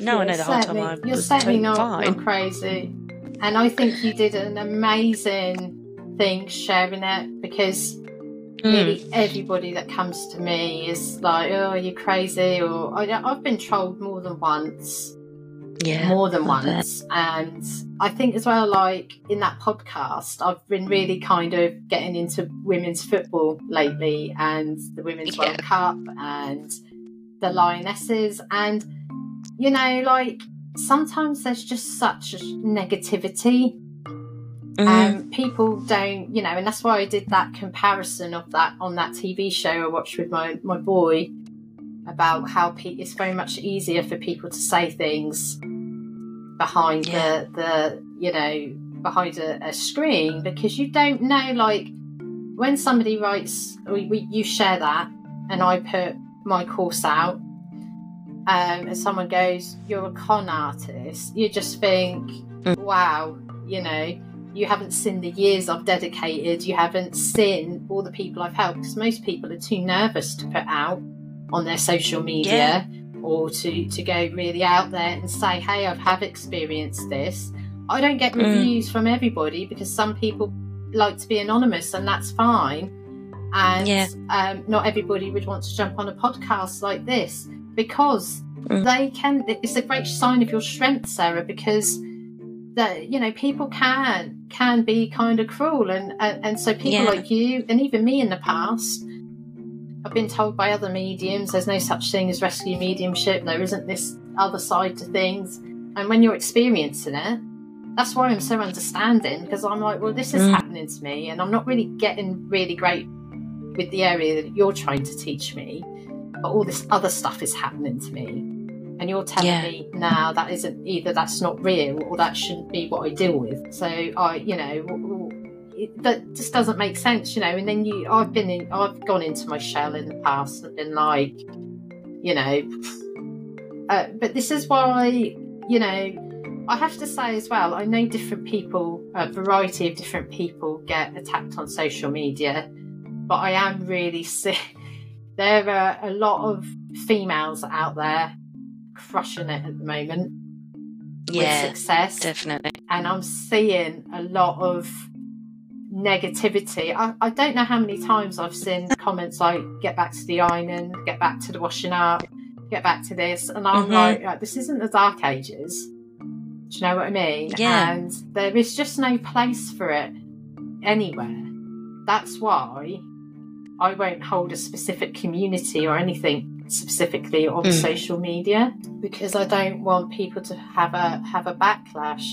No, I know the whole time I You're certainly not, not crazy. And I think you did an amazing thing sharing it because Mm. really everybody that comes to me is like, oh, you're crazy. Or I, I've been trolled more than once. Yeah. more than once. And I think as well, like in that podcast, I've been really kind of getting into women's football lately and the Women's Yeah. World Cup and the Lionesses. And, you know, like sometimes there's just such negativity. Mm. Um, people don't, you know, and that's why I did that comparison of that on that TV show I watched with my, my boy about how pe- it's very much easier for people to say things behind Yeah. the, the, you know, behind a, a screen because you don't know, like, when somebody writes, we, we, you share that, and I put my course out, um, and someone goes, You're a con artist, you just think, Mm. wow, you know, you haven't seen the years I've dedicated, you haven't seen all the people I've helped, because most people are too nervous to put out on their social media or to, to go really out there and say, hey, I've have experienced this. I don't get Mm. reviews from everybody because some people like to be anonymous and that's fine. And Yeah. um, not everybody would want to jump on a podcast like this because Mm. they can, it's a great sign of your strength, Sarah, because that you know people can can be kind of cruel and and, and so people Yeah. like you and even me in the past I've been told by other mediums there's no such thing as rescue mediumship there isn't this other side to things and when you're experiencing it that's why I'm so understanding because I'm like well this is Mm. happening to me and I'm not really getting really great with the area that you're trying to teach me but all this other stuff is happening to me and you're telling Yeah. me now that isn't either that's not real or that shouldn't be what I deal with. So I, you know, it, that just doesn't make sense, you know. And then you, I've been in, I've gone into my shell in the past and been like, you know, uh, but this is why, you know, I have to say as well, I know different people, a variety of different people get attacked on social media, but I am really sick. There are a lot of females out there crushing it at the moment yeah, with success, definitely. and I'm seeing a lot of negativity. I, I don't know how many times I've seen comments like "get back to the ironing," "get back to the washing up," "get back to this," and I'm Mhm. like, like, "This isn't the dark ages." Do you know what I mean? Yeah. And there is just no place for it anywhere. That's why I won't hold a specific community or anything specifically on Mm. social media because I don't want people to have a have a backlash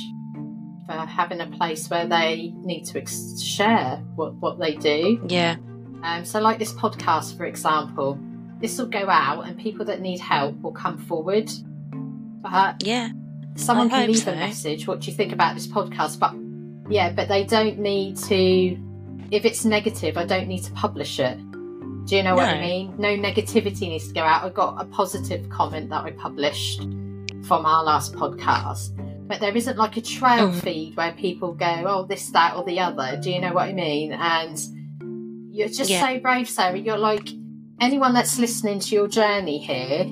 for having a place where they need to ex- share what, what they do. Yeah. Um, so, like this podcast, for example, this will go out and people that need help will come forward. But Yeah. someone I can leave so. a message. What do you think about this podcast? But yeah, but they don't need to. If it's negative, I don't need to publish it. Do you know what I mean? No negativity needs to go out. I got a positive comment that I published from our last podcast, but there isn't like a trail Mhm. feed where people go, "Oh, this, that, or the other." Do you know what I mean? And you're just Yeah. so brave, Sarah. You're like anyone that's listening to your journey here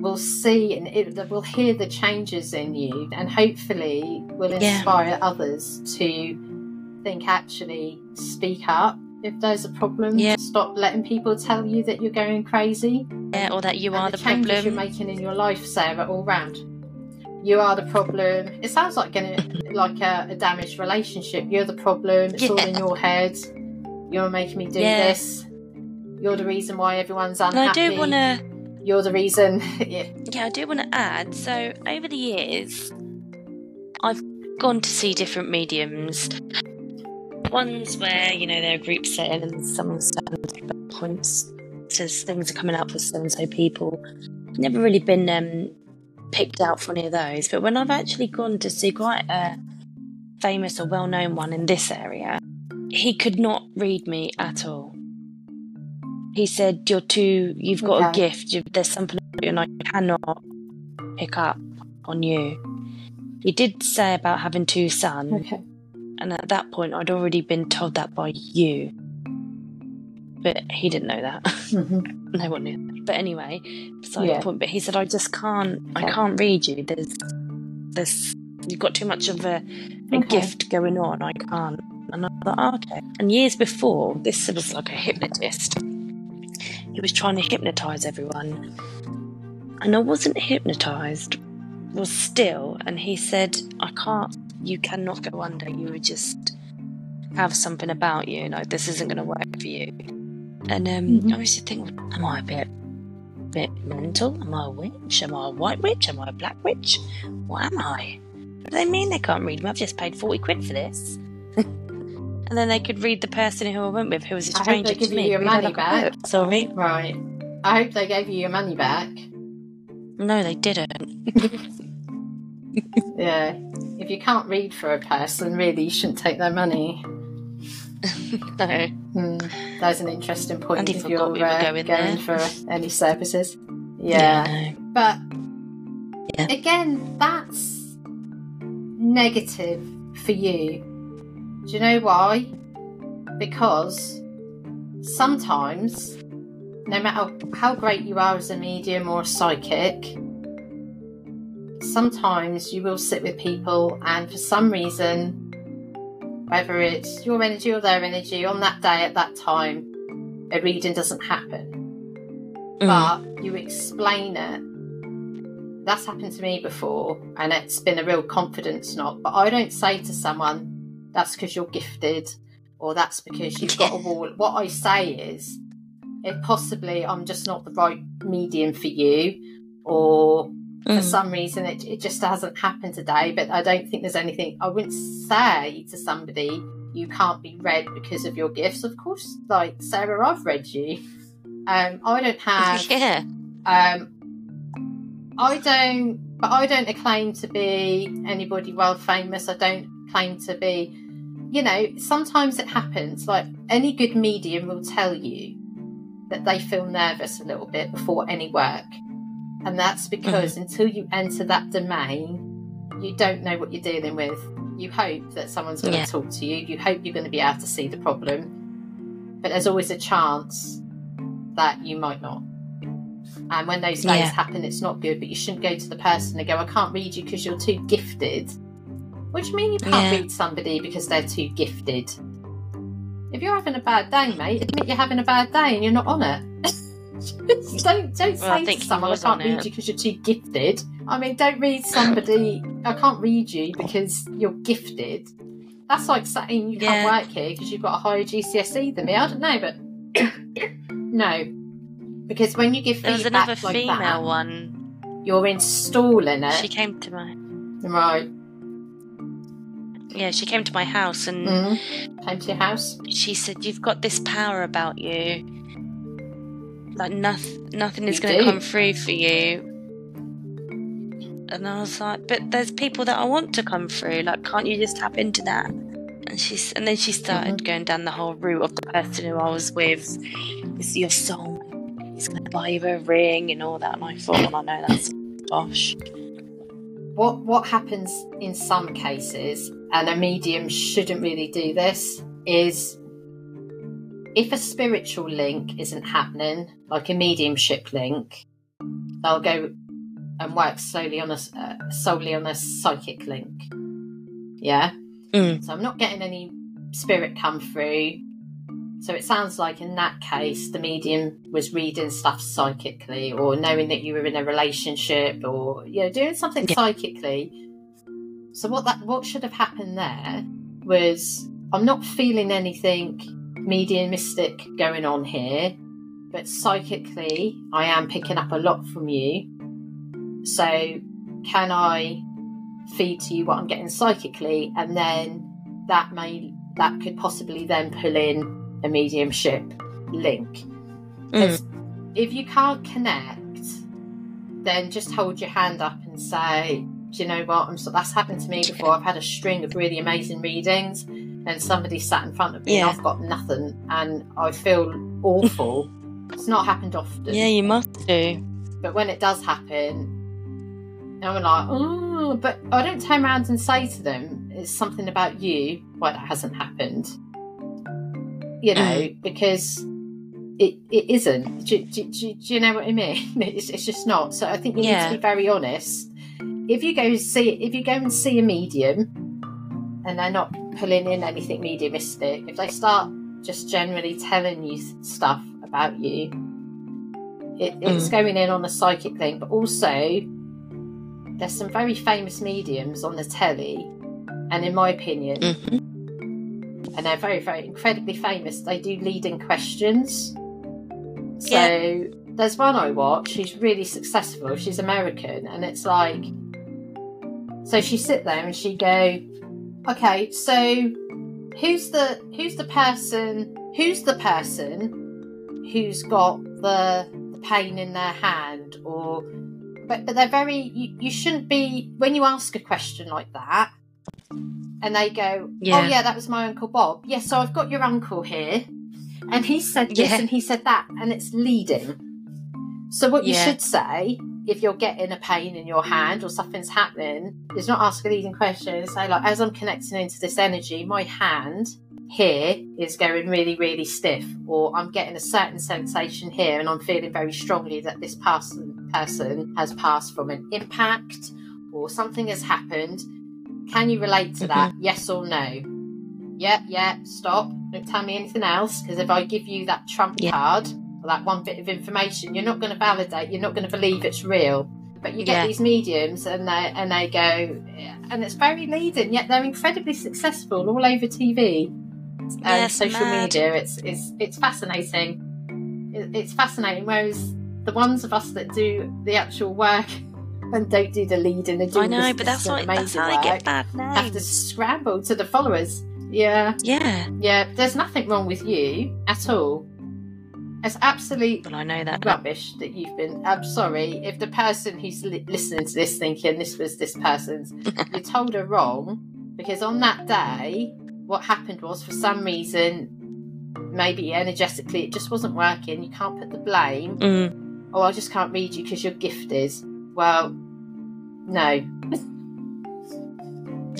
will see and it will hear the changes in you and hopefully will Yeah. inspire others to think actually speak up if there's a problem Yeah. stop letting people tell you that you're going crazy Yeah. Or that you and are the, the changes you're making in your life sarah all round you are the problem it sounds like gonna like a, a damaged relationship you're the problem it's all in your head you're making me do Yeah. this you're the reason why everyone's And unhappy I do want to. you're the reason yeah. Yeah, I do want to add. So over the years, I've gone to see different mediums. Ones where you know they're a group setting and someone's up points says things are coming up for so and so people. Never really been um, picked out for any of those. But when I've actually gone to see quite a famous or well-known one in this area, he could not read me at all. He said, "You're too. You've got a gift. You, there's something about you, and I cannot pick up on you." He did say about having two sons, okay and at that point, I'd already been told that by you, but he didn't know that. Mhm. no one knew. That. But anyway, beside Yeah. the point. But he said, "I just can't. I can't read you. There's, there's. You've got too much of a, a Okay. gift going on. I can't." And I thought, oh, okay. And years before, this was like a hypnotist. He was trying to hypnotize everyone, and I wasn't hypnotized. Was still, and he said, "I can't. You cannot go under. You would just have something about you. Like this isn't going to work for you." And um, Mhm. I used to think, am I a bit, bit mental? Am I a witch? Am I a white witch? Am I a black witch? What am I? What do they mean they can't read me? I've just paid 40 quid for this. and then they could read the person who I went with, who was a I hope stranger they give to you me. your money back. book. Sorry? right i hope they gave you your money back No, they didn't. yeah if you can't read for a person really you shouldn't take their money no. Hmm, that's an interesting point if forgot you're we were uh, going there. for any services yeah, no. but Yeah. again that's negative for you do you know why because sometimes no matter how great you are as a medium or a psychic sometimes you will sit with people and for some reason whether it's your energy or their energy on that day at that time a reading doesn't happen Mm. but you explain it. That's happened to me before, and it's been a real confidence knock. But I don't say to someone, that's because you're gifted, or that's because you've got a wall. What I say is, if possibly I'm just not the right medium for you, or for Mm. some reason it, it just hasn't happened today, but I don't think there's anything. I wouldn't say to somebody, you can't be read because of your gifts. Of course, like Sarah, I've read you. Um, I don't have. yeah. Um, I don't, but I don't claim to be anybody world famous. I don't claim to be, you know, sometimes it happens. Like any good medium will tell you that they feel nervous a little bit before any work. And that's because mm-hmm. until you enter that domain, you don't know what you're dealing with. You hope that someone's going to Yeah. talk to you. You hope you're going to be able to see the problem. But there's always a chance that you might not. And when those days Yeah. happen, it's not good. But you shouldn't go to the person and go, "I can't read you because you're too gifted." What do you mean you can't Yeah. read somebody because they're too gifted? If you're having a bad day, mate, admit you're having a bad day and you're not on it. Don't don't say Well, I to think someone I can't read it. you because you're too gifted. I mean, don't read somebody. I can't read you because you're gifted. That's like saying you can't work here because you've got a higher GCSE than me. I don't know, but no, because when you give There was feedback another like female that, one. you're installing it. She came to my Right. yeah, she came to my house and Mm. Came to your house. she said, "You've got this power about you. Like nothing, nothing is going to come through for you." And I was like, "But there's people that I want to come through. Like, can't you just tap into that?" And she's, and then she started Mm-hmm. going down the whole route of the person who I was with. Is your soul? He's going to buy you a ring and all that. And I thought, well, I know that's bosh. what what happens in some cases and a medium shouldn't really do this is if a spiritual link isn't happening like a mediumship link they'll go and work slowly on a uh, solely on a psychic link yeah Mm. so i'm not getting any spirit come through so it sounds like in that case the medium was reading stuff psychically or knowing that you were in a relationship or you know doing something Yeah. psychically. So what that what should have happened there was I'm not feeling anything mediumistic going on here, but psychically I am picking up a lot from you. So can I feed to you what I'm getting psychically and then that may that could possibly then pull in a mediumship link. Hmm. 'Cause if you can't connect, then just hold your hand up and say, "Do you know what? I'm so that's happened to me before. I've had a string of really amazing readings, and somebody sat in front of me, Yeah. and I've got nothing, and I feel awful. it's not happened often, Yeah, you must do. but when it does happen, I'm like, oh, but I don't turn around and say to them, it's something about you why that hasn't happened. You know, mm. because it, it isn't. Do, do, do, do you know what I mean? It's, it's just not. So I think you need to be very honest. If you go see, if you go and see a medium, and they're not pulling in anything mediumistic, if they start just generally telling you stuff about you, it, it's going in on a psychic thing. but also there's some very famous mediums on the telly, and in my opinion, Mhm. and they're very, very incredibly famous. They do leading questions. So Yeah. there's one I watch. She's really successful. She's American, and it's like, so she sit there and she go, okay, so who's the who's the person who's the person who's got the, the pain in their hand or but, but they're very you, you shouldn't be when you ask a question like that and they go oh Yeah. yeah that was my uncle bob yes so i've got your uncle here and he said this Yeah. and he said that and it's leading so what you should say if you're getting a pain in your hand or something's happening is not ask a leading question say like as i'm connecting into this energy my hand here is going really really stiff or i'm getting a certain sensation here and i'm feeling very strongly that this person person has passed from an impact or something has happened. Can you relate to that? Mm-hmm. Yes or no? Yeah yeah stop. Don't tell me anything else because if i give you that trump Yeah. card that one bit of information. You're not going to validate you're not going to believe it's real. But you get Yeah. these mediums and they and they go and it's very leading yet they're incredibly successful all over tv and social mad. media. It's it's it's fascinating. It- it's fascinating whereas the ones of us that do the actual work and don't do the leading and do I know, but that's why that's amazing how they get bad names. have to scramble to the followers. Yeah. Yeah, yeah there's nothing wrong with you at all it's absolute but I know that. rubbish that you've been. I'm sorry if the person who's li- listening to this thinking this was this person's, you told her wrong because on that day, what happened was for some reason, maybe energetically, it just wasn't working. You can't put the blame. Mm. Oh, I just can't read you because your gift is. Well, no. And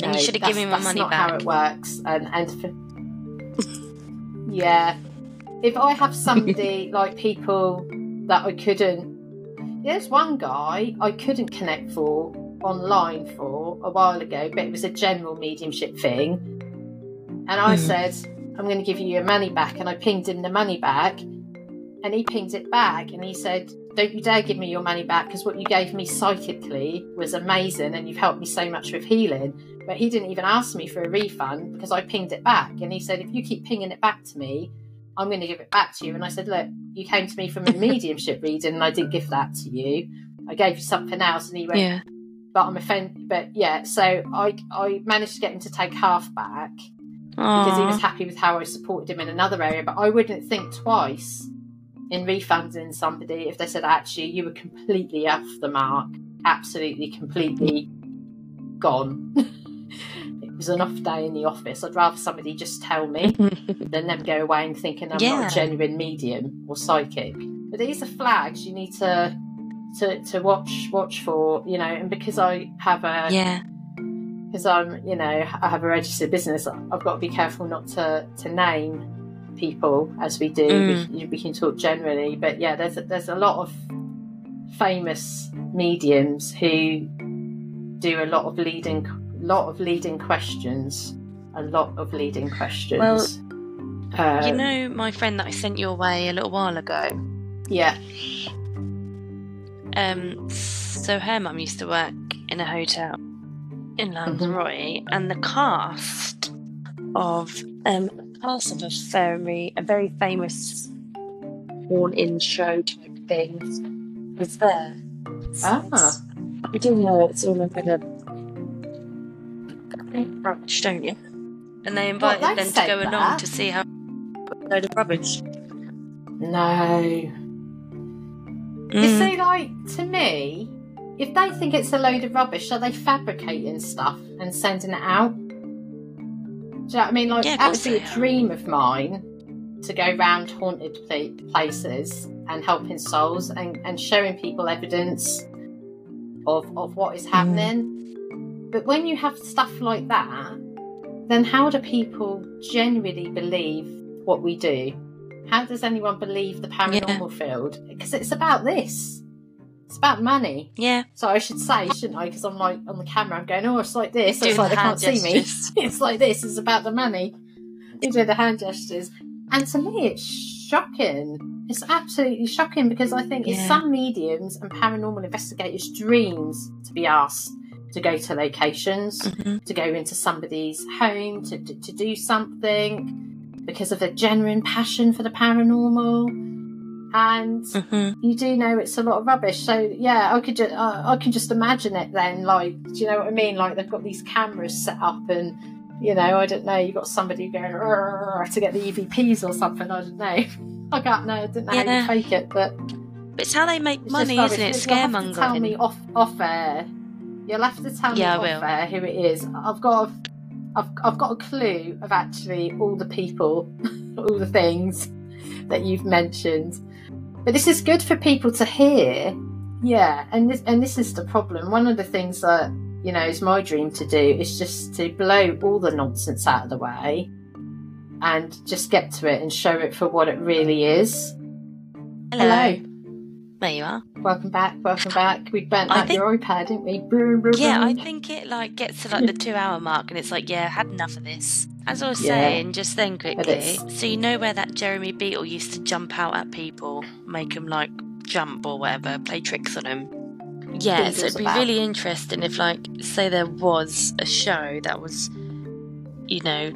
No, you should have given me my money back. that's not how it works. And and for, yeah, if I have somebody like people that I couldn't, there's one guy I couldn't connect for online for a while ago, but it was a general mediumship thing, and I Mhm. said I'm going to give you your money back, and I pinged him the money back, and he pinged it back and he said, Don't you dare give me your money back because what you gave me psychically was amazing and you've helped me so much with healing. But he didn't even ask me for a refund because I pinged it back. And he said, If you keep pinging it back to me, I'm going to give it back to you. And I said, Look, you came to me from a mediumship reading and I didn't give that to you. I gave you something else. And he went, Yeah. But I'm offended. But yeah, so I, I managed to get him to take half back because he was happy with how I supported him in another area. But I wouldn't think twice in refunding somebody if they said, actually, you were completely off the mark, absolutely, completely gone. was an off day in the office. I'd rather somebody just tell me than them go away and thinking I'm not a genuine medium or psychic. But these are flags you need to to to watch watch for, you know. And because I have a yeah. because I'm, you know, I have a registered business. I've got to be careful not to to name people as we do. Mm. We, we can talk generally, but yeah, there's a, there's a lot of famous mediums who do a lot of leading, lot of leading questions, a lot of leading questions. Well, Um, you know my friend that I sent you away a little while ago? yeah, Um, so her mum used to work in a hotel in Lanzarote, and the cast of um cast of a very a very famous haunting show type thing was there. Ah. you do know it's all like a rubbish, don't you? And they invited they them to go along to see how a load of rubbish. no. You Mm. see, like to me, if they think it's a load of rubbish, are they fabricating stuff and sending it out? Do you know what I mean? Like, Yeah, that would be a dream of mine to go round haunted places and helping souls and, and showing people evidence of, of what Mm. happening. But when you have stuff like that, then how do people genuinely believe what we do? How does anyone believe the paranormal field? Because it's about this. It's about money. Yeah, So I should say, shouldn't I? Because I'm like on the camera, I'm going, oh, it's like this. Doing It's like the they can't hand see me. It's like this. It's about the money. You do the hand gestures. And to me, it's shocking. It's absolutely shocking because I think it's some mediums and paranormal investigators' dreams to be asked to go to locations Mhm. to go into somebody's home to, to, to do something because of a genuine passion for the paranormal and Mhm. you do know it's a lot of rubbish so yeah i could just I, I can just imagine it then like do you know what i mean like they've got these cameras set up and you know i don't know you've got somebody going to get the evps or something i don't know i can't know i didn't know how Yeah. you fake it but But it's how they make money, just isn't it? rubbish. You'll have to tell me Scaremongering. off off air. You'll have to tell Yeah, me off air who it is. I've got a, I've I've got a clue of actually all the people, all the things that you've mentioned. But this is good for people to hear. Yeah, and this and this is the problem. One of the things that you know is my dream to do is just to blow all the nonsense out of the way and just get to it and show it for what it really is. Hello. There you are. Welcome back, welcome back. We burnt I out think- your iPad, didn't we? Boom, boom, Yeah, I think it like gets to like the two hour mark and it's like, yeah, I had enough of this. As I was Yeah. saying, just then quickly, so you know where that Jeremy Beadle used to jump out at people, make them like jump or whatever, play tricks on them. Yeah, so it'd be about. really interesting if, like, say there was a show that was, you know,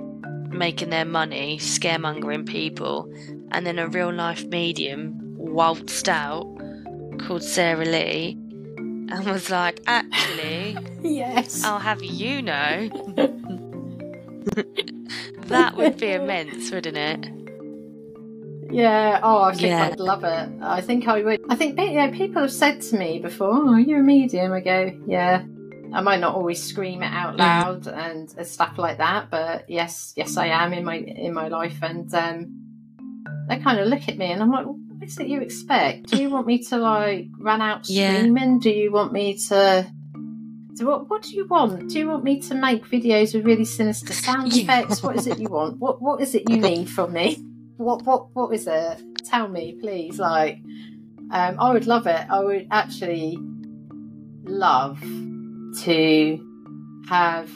making their money, scaremongering people, and then a real life medium waltzed out called Sarah Lee and was like, actually, Yes. I'll have you know. that would be immense, wouldn't it? Yeah. Oh, I think Yeah. I'd love it. I think I would. I think you know, people have said to me before, "Oh, you're a medium." I go, "Yeah." I might not always scream it out Mhm. loud and, and stuff like that, but yes, yes, I am in my in my life, and um, they kind of look at me, and I'm like, "What is it you expect? Do you want me to like run out Yeah. screaming? Do you want me to?" So what, what do you want? Do you want me to make videos with really sinister sound effects? What is it you want? What what is it you need from me? What what what is it? Tell me, please. Like, um, I would love it. I would actually love to have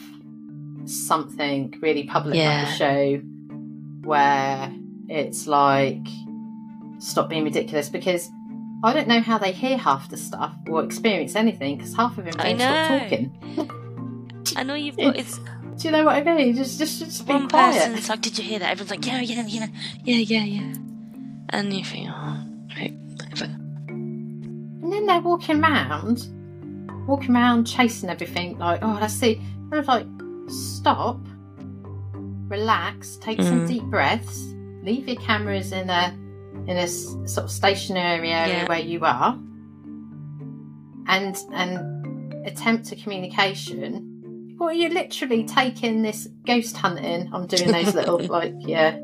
something really public Yeah. like a show where it's like stop being ridiculous because I don't know how they hear half the stuff or experience anything because half of them I don't stop know. talking. And all you've got is Do you know what I mean? Just, just, just be one quiet. It's like, "Did you hear that?" Everyone's like, "Yeah, yeah, yeah, yeah, yeah, yeah," and you think, "Oh, right, whatever." And then they're walking around, walking around chasing everything. Like, oh, let's see. And I was like, stop, relax, take some Mm. deep breaths, leave your cameras in a in a sort of stationary area Yeah. where you are, and and attempt a communication. Well, you're literally taking this ghost hunting. I'm doing those little like yeah,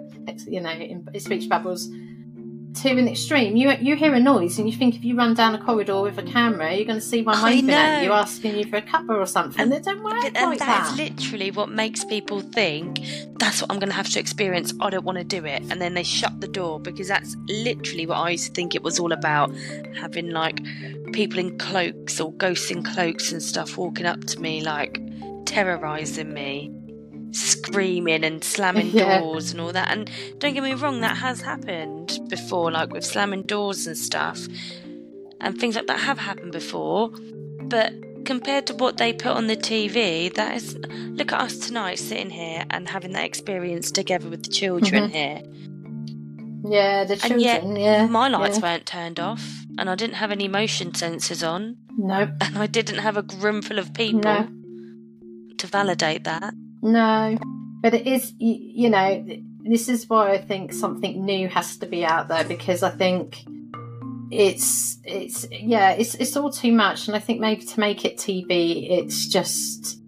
you know, in, speech bubbles to an extreme. You you hear a noise and you think if you run down a corridor with a camera, you're going to see one I waving at you, asking you for a cuppa or something. And- it don't work and like that is that. literally what makes people think that's what I'm going to have to experience. I don't want to do it, and then they shut the door because that's literally what I used to think it was all about. Having like people in cloaks or ghosts in cloaks and stuff walking up to me, like terrorizing me, screaming and slamming Yeah. doors and all that. And don't get me wrong, that has happened before, like with slamming doors and stuff, and things like that have happened before. But compared to what they put on the TV, that is look at us tonight sitting here and having that experience together with the children Mhm. here. yeah, the And children. yet, yeah, My lights yeah. weren't turned off, and I didn't have any motion sensors on, No, and I didn't have a room full of people No. to validate that. No. But it is, you, you know, this is why I think something new has to be out there because I think it's it's yeah it's it's all too much and I think maybe to make it TV it's just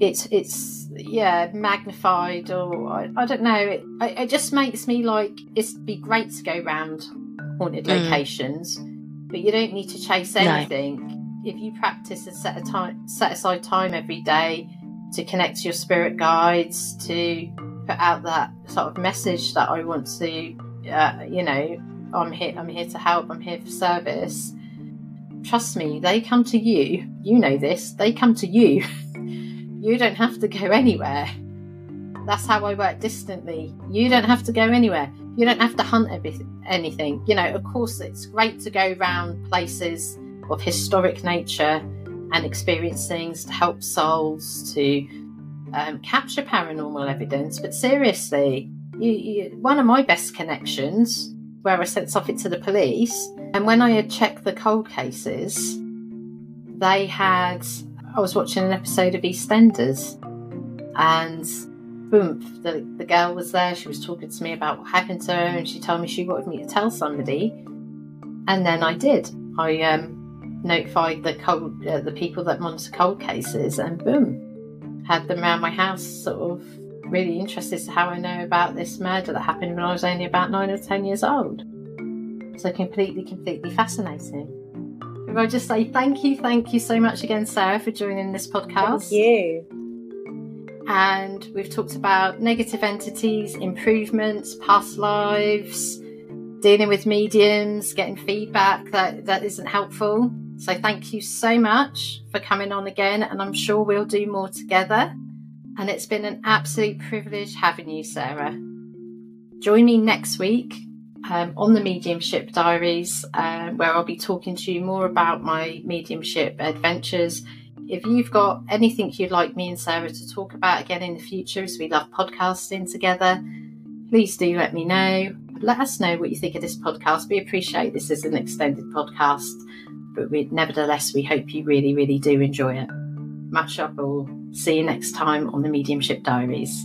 it's it's yeah magnified or I, I don't know it, it it just makes me like it'd be great to go round haunted Mm. locations but you don't need to chase No. anything if you practice and set a time set aside time every day to connect to your spirit guides to put out that sort of message that I want to uh, you know I'm here I'm here to help I'm here for service. Trust me they come to you. You know this they come to you. You don't have to go anywhere. That's how I work distantly. You don't have to go anywhere. You don't have to hunt anything. You know of course it's great to go round places of historic nature and experience things to help souls to um, capture paranormal evidence. But seriously you, you, one of my best connections where I sent something to the police and when I had checked the cold cases they had I was watching an episode of EastEnders and boom the, the girl was there. She was talking to me about what happened to her and she told me she wanted me to tell somebody. And then I did. I um, notified the cold uh, the people that monitor cold cases and boom had them around my house sort of really interested as to how I know about this murder that happened when I was only about nine or ten years old so completely completely fascinating if I just say thank you, thank you so much again, Sarah, for joining this podcast. Thank you. And we've talked about negative entities, improvements, past lives, dealing with mediums, getting feedback that, that isn't helpful. So thank you so much for coming on again, and I'm sure we'll do more together. And it's been an absolute privilege having you, Sarah. Join me next week um, on the Mediumship Diaries, uh, where I'll be talking to you more about my mediumship adventures. If you've got anything you'd like me and Sarah to talk about again in the future, as we love podcasting together, please do let me know. Let us know what you think of this podcast. We appreciate this is an extended podcast, but we, nevertheless, we hope you really, really do enjoy it. Much up all. See you next time on the Mediumship Diaries.